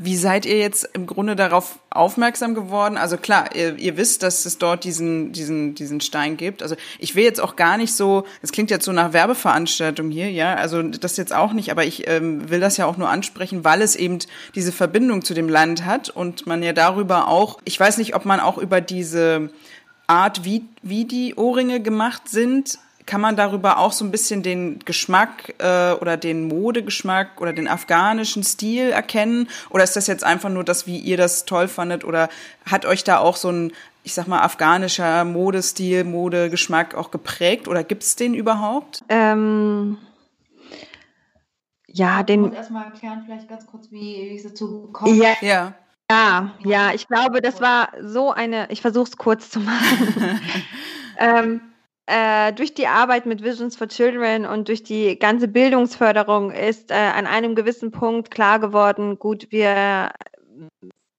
wie seid ihr jetzt im Grunde darauf aufmerksam geworden? Also klar, ihr, ihr, wisst, dass es dort diesen, diesen, diesen Stein gibt. Also ich will jetzt auch gar nicht so, es klingt jetzt so nach Werbeveranstaltung hier, ja, also das jetzt auch nicht, aber ich ähm, will das ja auch nur ansprechen, weil es eben diese Verbindung zu dem Land hat und man ja darüber auch, ich weiß nicht, ob man auch über diese Art, wie, wie die Ohrringe gemacht sind, kann man darüber auch so ein bisschen den Geschmack äh, oder den Modegeschmack oder den afghanischen Stil erkennen? Oder ist das jetzt einfach nur das, wie ihr das toll fandet? Oder hat euch da auch so ein, ich sag mal, afghanischer Modestil, Modegeschmack auch geprägt? Oder gibt es den überhaupt? Ähm, ja, den. Ich muss erstmal erklären, vielleicht ganz kurz, wie, wie es dazu gekommen ja. ja. Ja, ja, ich glaube, das war so eine, ich versuche es kurz zu machen. ähm, äh, durch die Arbeit mit Visions for Children und durch die ganze Bildungsförderung ist äh, an einem gewissen Punkt klar geworden, gut, wir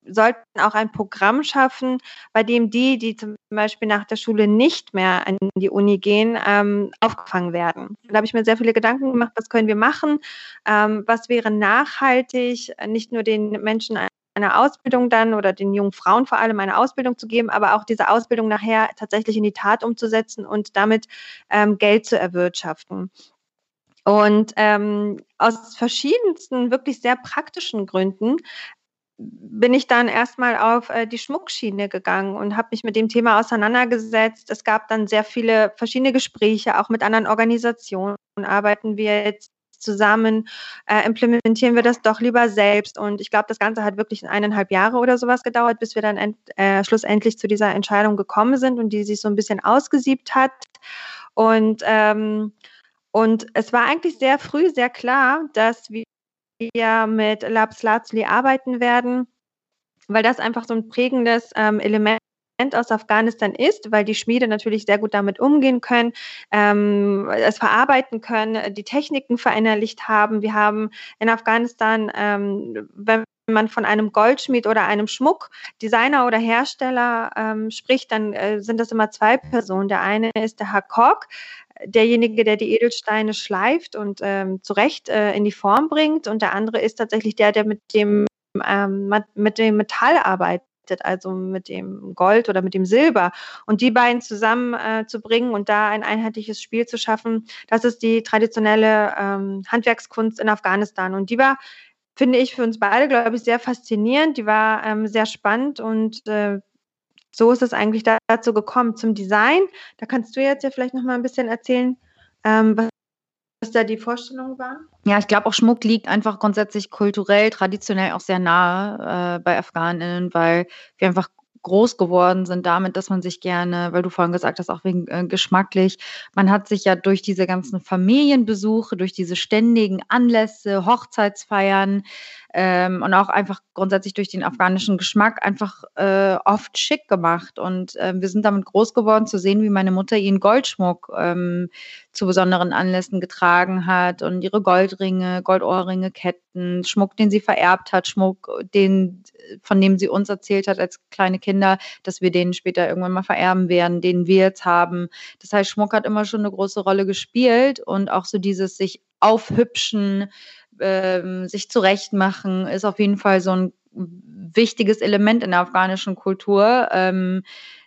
sollten auch ein Programm schaffen, bei dem die, die zum Beispiel nach der Schule nicht mehr an die Uni gehen, ähm, aufgefangen werden. Da habe ich mir sehr viele Gedanken gemacht, was können wir machen, ähm, was wäre nachhaltig, nicht nur den Menschen eine Ausbildung dann oder den jungen Frauen vor allem eine Ausbildung zu geben, aber auch diese Ausbildung nachher tatsächlich in die Tat umzusetzen und damit ähm, Geld zu erwirtschaften. Und ähm, aus verschiedensten, wirklich sehr praktischen Gründen bin ich dann erstmal auf äh, die Schmuckschiene gegangen und habe mich mit dem Thema auseinandergesetzt. Es gab dann sehr viele verschiedene Gespräche, auch mit anderen Organisationen. Arbeiten wir jetzt zusammen, äh, implementieren wir das doch lieber selbst. Und ich glaube, das Ganze hat wirklich eineinhalb Jahre oder sowas gedauert, bis wir dann end, äh, schlussendlich zu dieser Entscheidung gekommen sind und die sich so ein bisschen ausgesiebt hat. Und, ähm, und es war eigentlich sehr früh sehr klar, dass wir mit Labs Lazuli arbeiten werden, weil das einfach so ein prägendes ähm, Element aus Afghanistan ist, weil die Schmiede natürlich sehr gut damit umgehen können, ähm, es verarbeiten können, die Techniken verinnerlicht haben. Wir haben in Afghanistan, ähm, wenn man von einem Goldschmied oder einem Schmuckdesigner oder Hersteller ähm, spricht, dann äh, sind das immer zwei Personen. Der eine ist der Hakok, derjenige, der die Edelsteine schleift und ähm, zurecht äh, in die Form bringt. Und der andere ist tatsächlich der, der mit dem, ähm, mit dem Metall arbeitet also mit dem Gold oder mit dem Silber. Und die beiden zusammen äh, und da ein einheitliches Spiel zu schaffen, das ist die traditionelle ähm, Handwerkskunst in Afghanistan. Und die war, finde ich, für uns beide, glaube ich, sehr faszinierend. Die war ähm, sehr spannend und äh, so ist es eigentlich dazu gekommen zum Design. Da kannst du jetzt ja vielleicht noch mal ein bisschen erzählen, ähm, was was da die Vorstellung war? Ja, ich glaube auch Schmuck liegt einfach grundsätzlich kulturell, traditionell auch sehr nahe äh, bei Afghaninnen, weil wir einfach groß geworden sind damit, dass man sich gerne, weil du vorhin gesagt hast, auch wegen äh, geschmacklich, man hat sich ja durch diese ganzen Familienbesuche, durch diese ständigen Anlässe, Hochzeitsfeiern, ähm, und auch einfach grundsätzlich durch den afghanischen Geschmack einfach äh, oft schick gemacht. Und äh, wir sind damit groß geworden zu sehen, wie meine Mutter ihren Goldschmuck ähm, zu besonderen Anlässen getragen hat und ihre Goldringe, Goldohrringe, Ketten, Schmuck, den sie vererbt hat, Schmuck, den, von dem sie uns erzählt hat als kleine Kinder, dass wir den später irgendwann mal vererben werden, den wir jetzt haben. Das heißt, Schmuck hat immer schon eine große Rolle gespielt und auch so dieses sich aufhübschen, ähm, sich zurechtmachen, ist auf jeden Fall so ein wichtiges Element in der afghanischen Kultur. Ähm,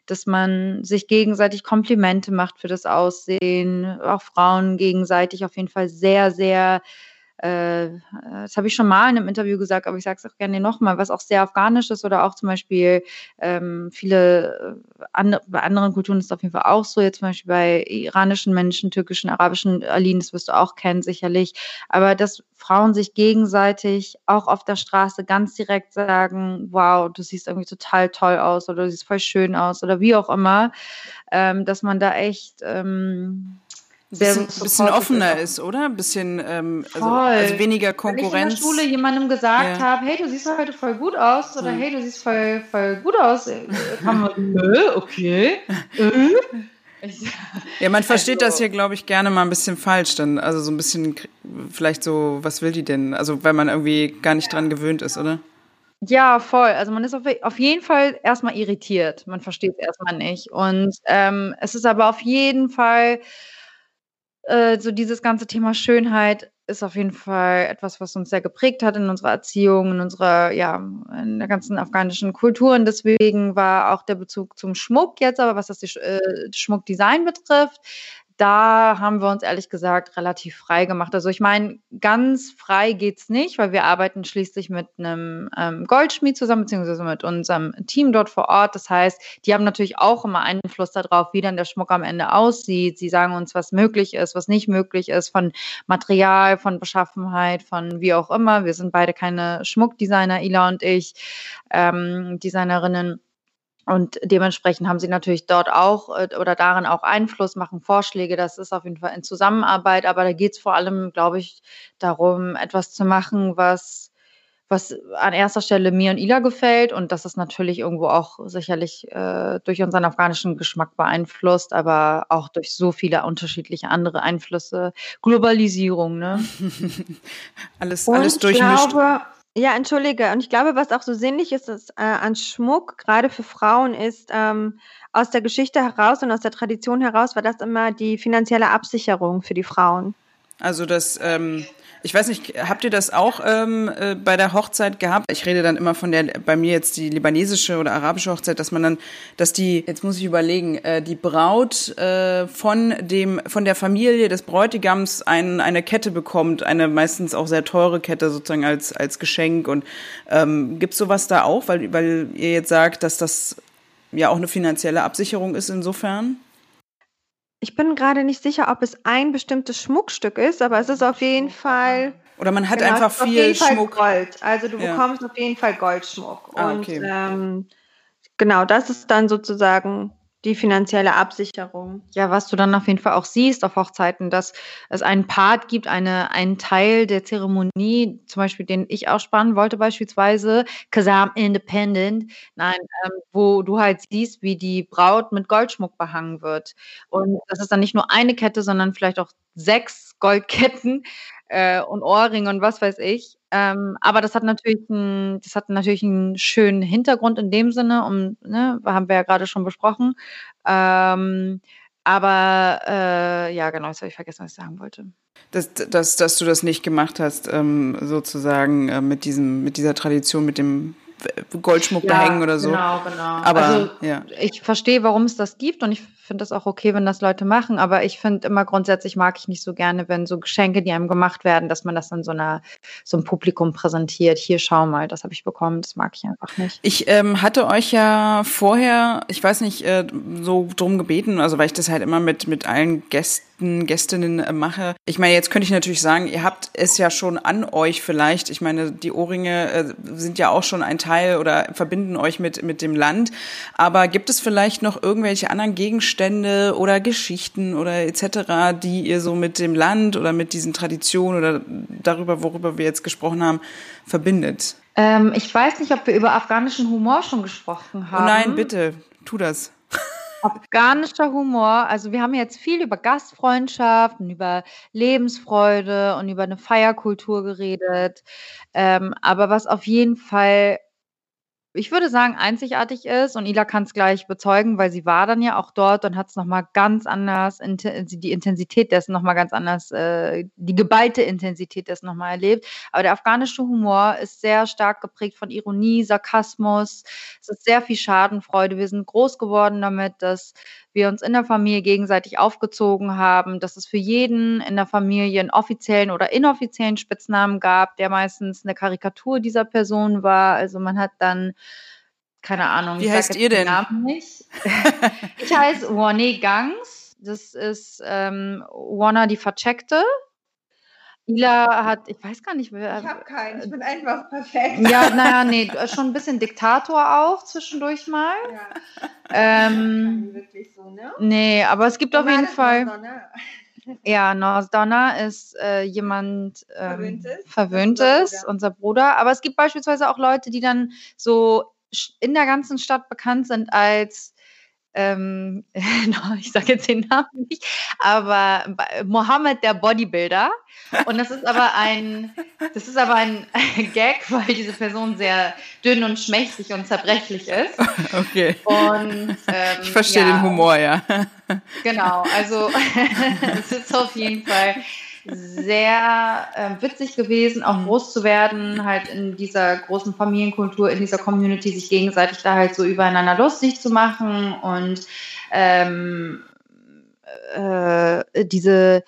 dass man sich gegenseitig Komplimente macht für das Aussehen, auch Frauen gegenseitig auf jeden Fall sehr, sehr das habe ich schon mal in einem Interview gesagt, aber ich sage es auch gerne nochmal, was auch sehr afghanisch ist oder auch zum Beispiel ähm, viele äh, andere, bei anderen Kulturen ist es auf jeden Fall auch so, jetzt zum Beispiel bei iranischen Menschen, türkischen, arabischen Alinen, das wirst du auch kennen sicherlich, aber dass Frauen sich gegenseitig auch auf der Straße ganz direkt sagen, wow, du siehst irgendwie total toll aus oder du siehst voll schön aus oder wie auch immer, ähm, dass man da echt ähm, sehr bisschen, bisschen offener ist, oder? Ein bisschen ähm, also, also, weniger Konkurrenz. Wenn ich in der Schule jemandem gesagt ja. habe, hey, du siehst heute voll gut aus oder ja. hey, du siehst voll, voll gut aus, äh, kann man, äh, okay. Äh. Ja, man versteht also, das hier, glaube ich, gerne mal ein bisschen falsch. Dann, also so ein bisschen, vielleicht so, was will die denn? Also, weil man irgendwie gar nicht dran gewöhnt ist, oder? Ja, voll. Also man ist auf, auf jeden Fall erstmal irritiert. Man versteht es erstmal nicht. Und ähm, es ist aber auf jeden Fall äh, so dieses ganze Thema Schönheit ist auf jeden Fall etwas, was uns sehr geprägt hat in unserer Erziehung, in unserer, ja, in der ganzen afghanischen Kultur. Und deswegen war auch der Bezug zum Schmuck jetzt, aber was das äh, Schmuckdesign betrifft, da haben wir uns ehrlich gesagt relativ frei gemacht. Also ich meine, ganz frei geht's nicht, weil wir arbeiten schließlich mit einem ähm, Goldschmied zusammen, beziehungsweise mit unserem Team dort vor Ort. Das heißt, die haben natürlich auch immer Einfluss darauf, wie dann der Schmuck am Ende aussieht. Sie sagen uns, was möglich ist, was nicht möglich ist, von Material, von Beschaffenheit, von wie auch immer. Wir sind beide keine Schmuckdesigner, Ila und ich, ähm, Designerinnen. Und dementsprechend haben sie natürlich dort auch äh, oder darin auch Einfluss, machen Vorschläge. Das ist auf jeden Fall in Zusammenarbeit. Aber da geht es vor allem, glaube ich, darum, etwas zu machen, was, was an erster Stelle mir und Ila gefällt. Und das ist natürlich irgendwo auch sicherlich äh, durch unseren afghanischen Geschmack beeinflusst, aber auch durch so viele unterschiedliche andere Einflüsse. Globalisierung, ne? alles, alles durchmischt. Ich glaube, ja, entschuldige. Und ich glaube, was auch so sinnlich ist, ist äh, an Schmuck, gerade für Frauen, ist ähm, aus der Geschichte heraus und aus der Tradition heraus war das immer die finanzielle Absicherung für die Frauen. Also das ähm, ich weiß nicht, habt ihr das auch ähm, äh, bei der Hochzeit gehabt? Ich rede dann immer von der, bei mir jetzt die libanesische oder arabische Hochzeit, dass man dann, dass die, jetzt muss ich überlegen, äh, die Braut äh, von dem, von der Familie des Bräutigams ein, eine Kette bekommt, eine meistens auch sehr teure Kette sozusagen als, als Geschenk. Und ähm, gibt sowas da auch, weil, weil ihr jetzt sagt, dass das ja auch eine finanzielle Absicherung ist insofern? Ich bin gerade nicht sicher, ob es ein bestimmtes Schmuckstück ist, aber es ist auf jeden Fall. Oder man hat genau, einfach viel Schmuck. Gold. Also du ja. bekommst auf jeden Fall Goldschmuck. Ah, Und okay. ähm, genau, das ist dann sozusagen die finanzielle Absicherung. Ja, was du dann auf jeden Fall auch siehst auf Hochzeiten, dass es einen Part gibt, eine, einen Teil der Zeremonie, zum Beispiel, den ich auch spannen wollte, beispielsweise, cause I'm independent, nein, ähm, wo du halt siehst, wie die Braut mit Goldschmuck behangen wird. Und das ist dann nicht nur eine Kette, sondern vielleicht auch sechs Goldketten äh, und Ohrringe und was weiß ich. Ähm, aber das hat natürlich ein, das hat natürlich einen schönen Hintergrund in dem Sinne, um, ne, haben wir ja gerade schon besprochen. Ähm, aber äh, ja, genau, jetzt habe ich vergessen, was ich sagen wollte. Dass, dass, dass du das nicht gemacht hast, ähm, sozusagen äh, mit, diesem, mit dieser Tradition, mit dem Goldschmuck ja, behängen oder so. Genau, genau. Aber also, ja. ich verstehe, warum es das gibt und ich finde das auch okay, wenn das Leute machen, aber ich finde immer grundsätzlich mag ich nicht so gerne, wenn so Geschenke, die einem gemacht werden, dass man das dann so einer so einem Publikum präsentiert. Hier schau mal, das habe ich bekommen, das mag ich einfach nicht. Ich ähm, hatte euch ja vorher, ich weiß nicht, äh, so drum gebeten, also weil ich das halt immer mit mit allen Gästen, Gästinnen äh, mache. Ich meine, jetzt könnte ich natürlich sagen, ihr habt es ja schon an euch vielleicht. Ich meine, die Ohrringe äh, sind ja auch schon ein Teil oder verbinden euch mit, mit dem Land. Aber gibt es vielleicht noch irgendwelche anderen Gegenstände oder Geschichten oder etc., die ihr so mit dem Land oder mit diesen Traditionen oder darüber, worüber wir jetzt gesprochen haben, verbindet? Ähm, ich weiß nicht, ob wir über afghanischen Humor schon gesprochen haben. Oh nein, bitte, tu das. Afghanischer Humor, also wir haben jetzt viel über Gastfreundschaft und über Lebensfreude und über eine Feierkultur geredet. Ähm, aber was auf jeden Fall ich würde sagen, einzigartig ist und Ila kann es gleich bezeugen, weil sie war dann ja auch dort und hat es nochmal ganz anders, die Intensität dessen nochmal ganz anders, äh, die geballte Intensität dessen nochmal erlebt. Aber der afghanische Humor ist sehr stark geprägt von Ironie, Sarkasmus. Es ist sehr viel Schadenfreude. Wir sind groß geworden damit, dass wir uns in der Familie gegenseitig aufgezogen haben, dass es für jeden in der Familie einen offiziellen oder inoffiziellen Spitznamen gab, der meistens eine Karikatur dieser Person war. Also man hat dann keine Ahnung. Wie heißt ihr denn? Namen nicht. ich heiße Warne Gangs. Das ist ähm, Warner die Vercheckte. Ila hat, ich weiß gar nicht, wer. Ich habe keinen, ich bin einfach perfekt. Ja, naja, nee, schon ein bisschen Diktator auch zwischendurch mal. Ja. Ähm, wirklich so, ne? Nee, aber es gibt auf jeden Fall. Ja, North ist äh, jemand ähm, Verwöhntes, Verwöhntes unser, Bruder. unser Bruder. Aber es gibt beispielsweise auch Leute, die dann so in der ganzen Stadt bekannt sind als ähm, ich sage jetzt den Namen nicht, aber Mohammed der Bodybuilder. Und das ist aber ein, das ist aber ein Gag, weil diese Person sehr dünn und schmächtig und zerbrechlich ist. Okay. Und, ähm, ich verstehe ja, den Humor, ja. Genau, also es ist auf jeden Fall sehr äh, witzig gewesen, auch mhm. groß zu werden, halt in dieser großen Familienkultur, in dieser Community, sich gegenseitig da halt so übereinander lustig zu machen und ähm, äh, diese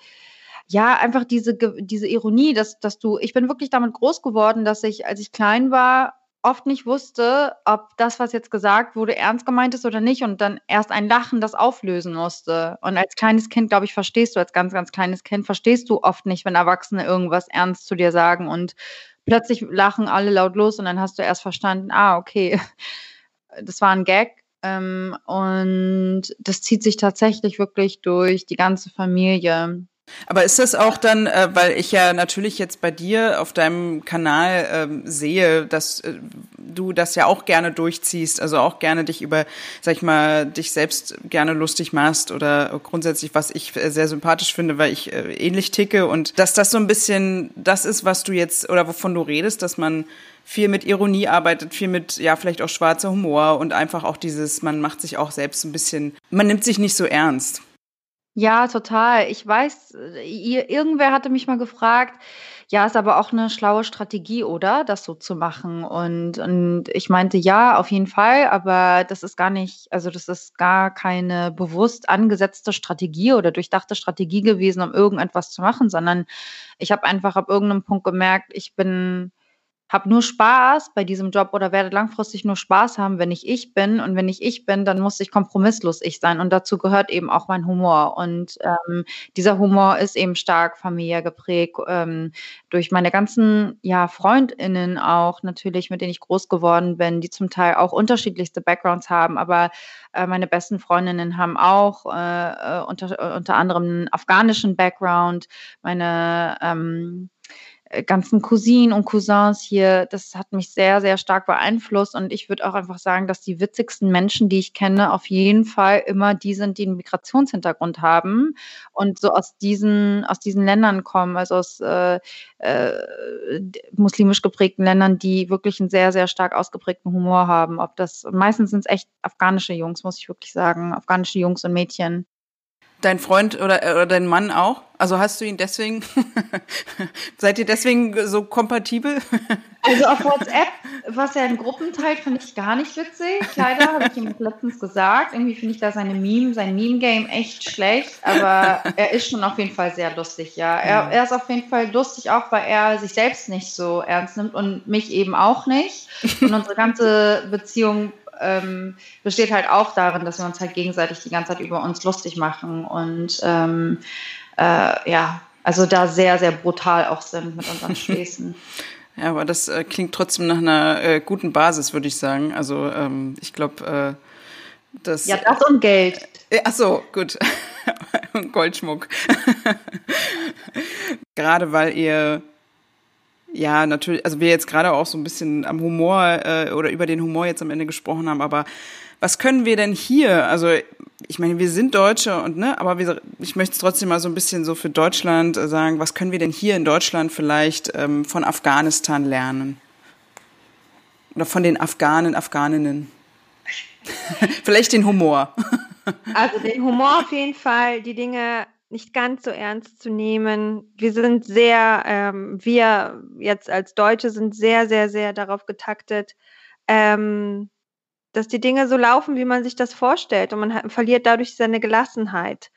ja, einfach diese, diese Ironie, dass, dass du, ich bin wirklich damit groß geworden, dass ich, als ich klein war, oft nicht wusste, ob das, was jetzt gesagt wurde, ernst gemeint ist oder nicht und dann erst ein Lachen das auflösen musste. Und als kleines Kind, glaube ich, verstehst du, als ganz, ganz kleines Kind, verstehst du oft nicht, wenn Erwachsene irgendwas ernst zu dir sagen und plötzlich lachen alle laut los und dann hast du erst verstanden, ah, okay, das war ein Gag. Ähm, und das zieht sich tatsächlich wirklich durch die ganze Familie. Aber ist das auch dann, äh, weil ich ja natürlich jetzt bei dir auf deinem Kanal ähm, sehe, dass äh, du das ja auch gerne durchziehst, also auch gerne dich über, sag ich mal, dich selbst gerne lustig machst oder grundsätzlich, was ich sehr sympathisch finde, weil ich äh, ähnlich ticke und dass das so ein bisschen das ist, was du jetzt oder wovon du redest, dass man viel mit Ironie arbeitet, viel mit, ja, vielleicht auch schwarzer Humor und einfach auch dieses, man macht sich auch selbst ein bisschen, man nimmt sich nicht so ernst. Ja, total. Ich weiß, ihr, irgendwer hatte mich mal gefragt, ja, ist aber auch eine schlaue Strategie, oder? Das so zu machen. Und, und ich meinte, ja, auf jeden Fall, aber das ist gar nicht, also das ist gar keine bewusst angesetzte Strategie oder durchdachte Strategie gewesen, um irgendetwas zu machen, sondern ich habe einfach ab irgendeinem Punkt gemerkt, ich bin habe nur Spaß bei diesem Job oder werde langfristig nur Spaß haben, wenn ich ich bin. Und wenn ich ich bin, dann muss ich kompromisslos ich sein. Und dazu gehört eben auch mein Humor. Und ähm, dieser Humor ist eben stark familiär geprägt ähm, durch meine ganzen ja, FreundInnen auch natürlich, mit denen ich groß geworden bin, die zum Teil auch unterschiedlichste Backgrounds haben. Aber äh, meine besten Freundinnen haben auch äh, äh unter, unter anderem einen afghanischen Background. Meine ähm, äh, ganzen Cousinen und Cousins hier, das hat mich sehr, sehr stark beeinflusst. Und ich würde auch einfach sagen, dass die witzigsten Menschen, die ich kenne, auf jeden Fall immer die sind, die einen Migrationshintergrund haben und so aus diesen, aus diesen Ländern kommen, also aus äh, äh, muslimisch geprägten Ländern, die wirklich einen sehr, sehr stark ausgeprägten Humor haben. Ob das, meistens sind es echt afghanische Jungs, muss ich wirklich sagen, afghanische Jungs und Mädchen. Dein Freund oder, oder dein Mann auch? Also hast du ihn deswegen, seid ihr deswegen so kompatibel? Also auf WhatsApp, was er in Gruppen teilt, finde ich gar nicht witzig. Leider habe ich ihm letztens gesagt. Irgendwie finde ich da seine Meme, sein Meme-Game echt schlecht, aber er ist schon auf jeden Fall sehr lustig, ja. Er, er ist auf jeden Fall lustig, auch weil er sich selbst nicht so ernst nimmt und mich eben auch nicht. Und unsere ganze Beziehung ähm, besteht halt auch darin, dass wir uns halt gegenseitig die ganze Zeit über uns lustig machen und ähm, äh, ja, also da sehr, sehr brutal auch sind mit unseren Späßen. Ja, aber das äh, klingt trotzdem nach einer äh, guten Basis, würde ich sagen. Also ähm, ich glaube, äh, das. Ja, das und Geld. Äh, ach so, gut. Goldschmuck. gerade weil ihr ja, natürlich, also wir jetzt gerade auch so ein bisschen am Humor äh, oder über den Humor jetzt am Ende gesprochen haben, aber was können wir denn hier? Also ich meine, wir sind Deutsche und ne, aber wir, ich möchte es trotzdem mal so ein bisschen so für Deutschland äh, sagen, was können wir denn hier in Deutschland vielleicht ähm, von Afghanistan lernen? Oder von den Afghanen, Afghaninnen? vielleicht den Humor. also den Humor auf jeden Fall, die Dinge nicht ganz so ernst zu nehmen. Wir sind sehr, ähm, wir jetzt als Deutsche sind sehr, sehr, sehr darauf getaktet, ähm, dass die Dinge so laufen, wie man sich das vorstellt und man hat, verliert dadurch seine Gelassenheit.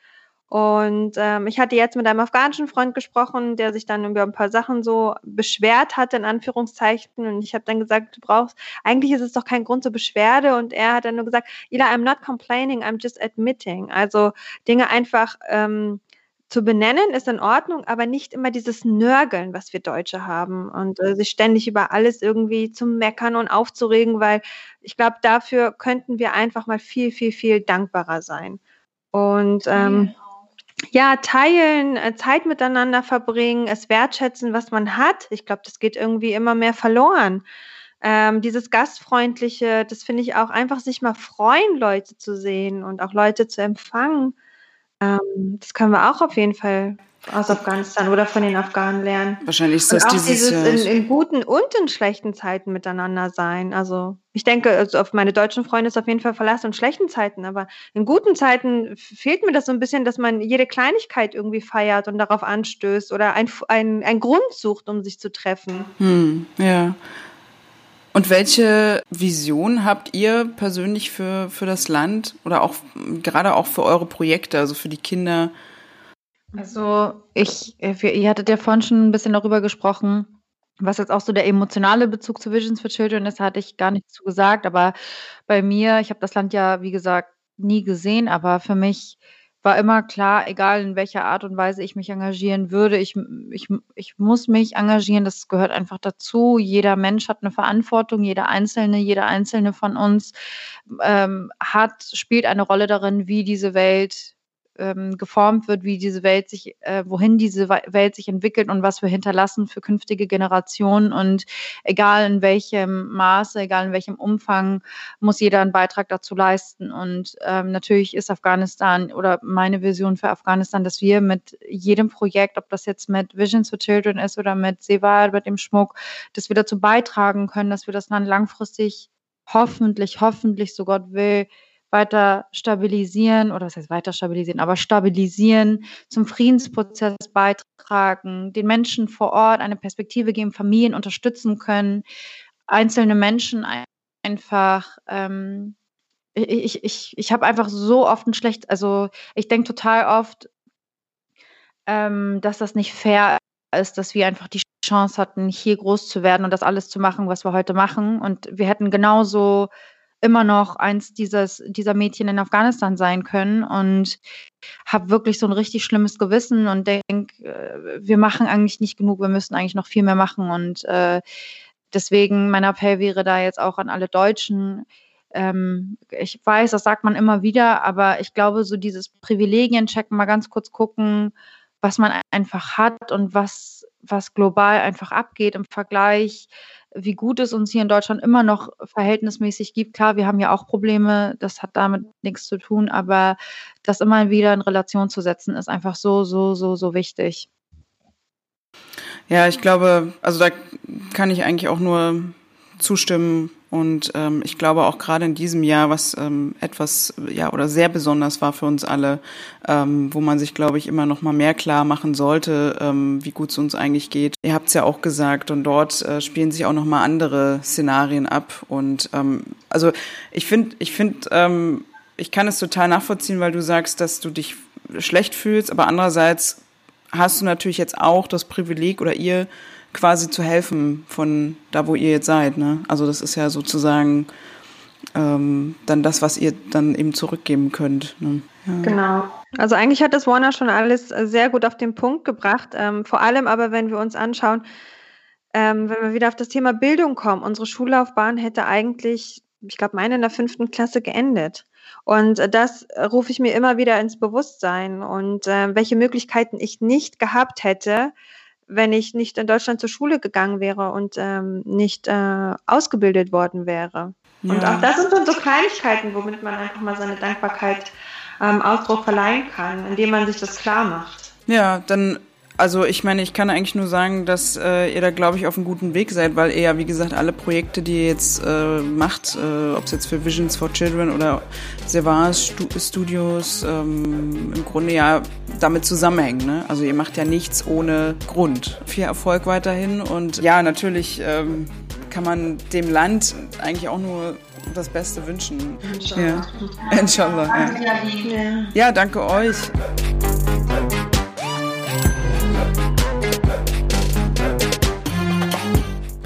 Und ähm, ich hatte jetzt mit einem afghanischen Freund gesprochen, der sich dann über ein paar Sachen so beschwert hatte, in Anführungszeichen. Und ich habe dann gesagt, du brauchst, eigentlich ist es doch kein Grund zur Beschwerde. Und er hat dann nur gesagt, Ila, I'm not complaining, I'm just admitting. Also Dinge einfach ähm, zu benennen ist in Ordnung, aber nicht immer dieses Nörgeln, was wir Deutsche haben und äh, sich ständig über alles irgendwie zu meckern und aufzuregen, weil ich glaube, dafür könnten wir einfach mal viel, viel, viel dankbarer sein. Und ähm, ja, teilen, äh, Zeit miteinander verbringen, es wertschätzen, was man hat. Ich glaube, das geht irgendwie immer mehr verloren. Ähm, dieses Gastfreundliche, das finde ich auch einfach, sich mal freuen, Leute zu sehen und auch Leute zu empfangen. Ähm, das können wir auch auf jeden Fall aus Afghanistan oder von den Afghanen lernen. Wahrscheinlich ist das und auch dieses, dieses in, in, guten und in schlechten Zeiten miteinander sein. Also ich denke, also auf meine deutschen Freunde ist auf jeden Fall verlassen in schlechten Zeiten, aber in guten Zeiten fehlt mir das so ein bisschen, dass man jede Kleinigkeit irgendwie feiert und darauf anstößt oder ein, ein, ein Grund sucht, um sich zu treffen. Hm, ja. Und welche Vision habt ihr persönlich für, für das Land oder auch gerade auch für eure Projekte, also für die Kinder? Also ich, ihr hattet ja vorhin schon ein bisschen darüber gesprochen, was jetzt auch so der emotionale Bezug zu Visions for Children ist, hatte ich gar nichts zu gesagt. Aber bei mir, ich habe das Land ja, wie gesagt, nie gesehen, aber für mich war immer klar, egal in welcher Art und Weise ich mich engagieren würde, ich, ich, ich muss mich engagieren, das gehört einfach dazu. Jeder Mensch hat eine Verantwortung, jeder Einzelne, jeder Einzelne von uns ähm, hat, spielt eine Rolle darin, wie diese Welt ähm, geformt wird, wie diese Welt sich, äh, wohin diese Welt sich entwickelt und was wir hinterlassen für künftige Generationen. Und egal in welchem Maße, egal in welchem Umfang, muss jeder einen Beitrag dazu leisten. Und ähm, natürlich ist Afghanistan oder meine Vision für Afghanistan, dass wir mit jedem Projekt, ob das jetzt mit Visions for Children ist oder mit Seva, mit dem Schmuck, dass wir dazu beitragen können, dass wir das Land langfristig hoffentlich, hoffentlich, so Gott will, weiter stabilisieren oder was heißt weiter stabilisieren, aber stabilisieren, zum Friedensprozess beitragen, den Menschen vor Ort eine Perspektive geben, Familien unterstützen können, einzelne Menschen einfach ähm, ich, ich, ich habe einfach so oft ein schlecht, also ich denke total oft, ähm, dass das nicht fair ist, dass wir einfach die Chance hatten, hier groß zu werden und das alles zu machen, was wir heute machen. Und wir hätten genauso immer noch eins dieses, dieser Mädchen in Afghanistan sein können und habe wirklich so ein richtig schlimmes Gewissen und denke, äh, wir machen eigentlich nicht genug, wir müssen eigentlich noch viel mehr machen und äh, deswegen mein Appell wäre da jetzt auch an alle Deutschen, ähm, ich weiß, das sagt man immer wieder, aber ich glaube, so dieses Privilegien checken, mal ganz kurz gucken, was man einfach hat und was, was global einfach abgeht im Vergleich wie gut es uns hier in Deutschland immer noch verhältnismäßig gibt. Klar, wir haben ja auch Probleme, das hat damit nichts zu tun, aber das immer wieder in Relation zu setzen, ist einfach so, so, so, so wichtig. Ja, ich glaube, also da kann ich eigentlich auch nur zustimmen. Und ähm, ich glaube auch gerade in diesem Jahr, was ähm, etwas ja oder sehr besonders war für uns alle, ähm, wo man sich, glaube ich, immer noch mal mehr klar machen sollte, ähm, wie gut es uns eigentlich geht. Ihr habt es ja auch gesagt und dort äh, spielen sich auch noch mal andere Szenarien ab. Und ähm, also ich finde, ich finde, ähm, ich kann es total nachvollziehen, weil du sagst, dass du dich schlecht fühlst, aber andererseits hast du natürlich jetzt auch das Privileg oder ihr quasi zu helfen von da, wo ihr jetzt seid. Ne? Also das ist ja sozusagen ähm, dann das, was ihr dann eben zurückgeben könnt. Ne? Ja. Genau. Also eigentlich hat das Warner schon alles sehr gut auf den Punkt gebracht. Ähm, vor allem aber, wenn wir uns anschauen, ähm, wenn wir wieder auf das Thema Bildung kommen, unsere Schullaufbahn hätte eigentlich, ich glaube, meine in der fünften Klasse geendet. Und äh, das rufe ich mir immer wieder ins Bewusstsein und äh, welche Möglichkeiten ich nicht gehabt hätte, wenn ich nicht in Deutschland zur Schule gegangen wäre und ähm, nicht äh, ausgebildet worden wäre. Ja. Und auch das sind dann so Kleinigkeiten, womit man einfach mal seine Dankbarkeit ähm, Ausdruck verleihen kann, indem man sich das klar macht. Ja, dann also ich meine, ich kann eigentlich nur sagen, dass äh, ihr da, glaube ich, auf einem guten Weg seid, weil ihr ja, wie gesagt, alle Projekte, die ihr jetzt äh, macht, äh, ob es jetzt für Visions for Children oder Sevars Studios, ähm, im Grunde ja damit zusammenhängen. Ne? Also ihr macht ja nichts ohne Grund. Viel Erfolg weiterhin und ja, natürlich ähm, kann man dem Land eigentlich auch nur das Beste wünschen. Inshallah. Ja. Inshallah. Ja. ja, danke euch.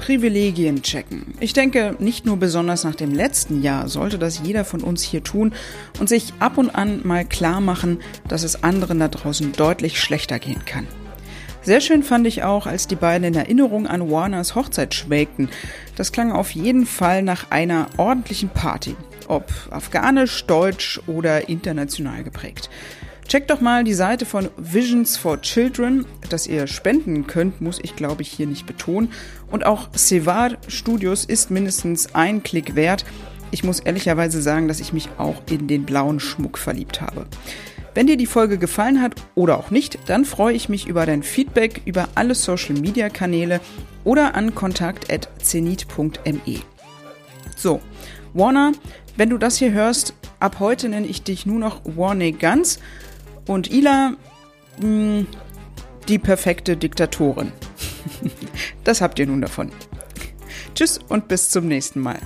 Privilegien checken. Ich denke, nicht nur besonders nach dem letzten Jahr sollte das jeder von uns hier tun und sich ab und an mal klar machen, dass es anderen da draußen deutlich schlechter gehen kann. Sehr schön fand ich auch, als die beiden in Erinnerung an Warners Hochzeit schwelgten. Das klang auf jeden Fall nach einer ordentlichen Party. Ob afghanisch, deutsch oder international geprägt. Checkt doch mal die Seite von Visions for Children. Dass ihr spenden könnt, muss ich glaube ich hier nicht betonen. Und auch Sevar Studios ist mindestens ein Klick wert. Ich muss ehrlicherweise sagen, dass ich mich auch in den blauen Schmuck verliebt habe. Wenn dir die Folge gefallen hat oder auch nicht, dann freue ich mich über dein Feedback über alle Social Media Kanäle oder an kontakt.zenit.me. So, Warner, wenn du das hier hörst, ab heute nenne ich dich nur noch Warney Guns und Ila, mh, hm, die perfekte Diktatorin. das habt ihr nun davon. Tschüss und bis zum nächsten Mal.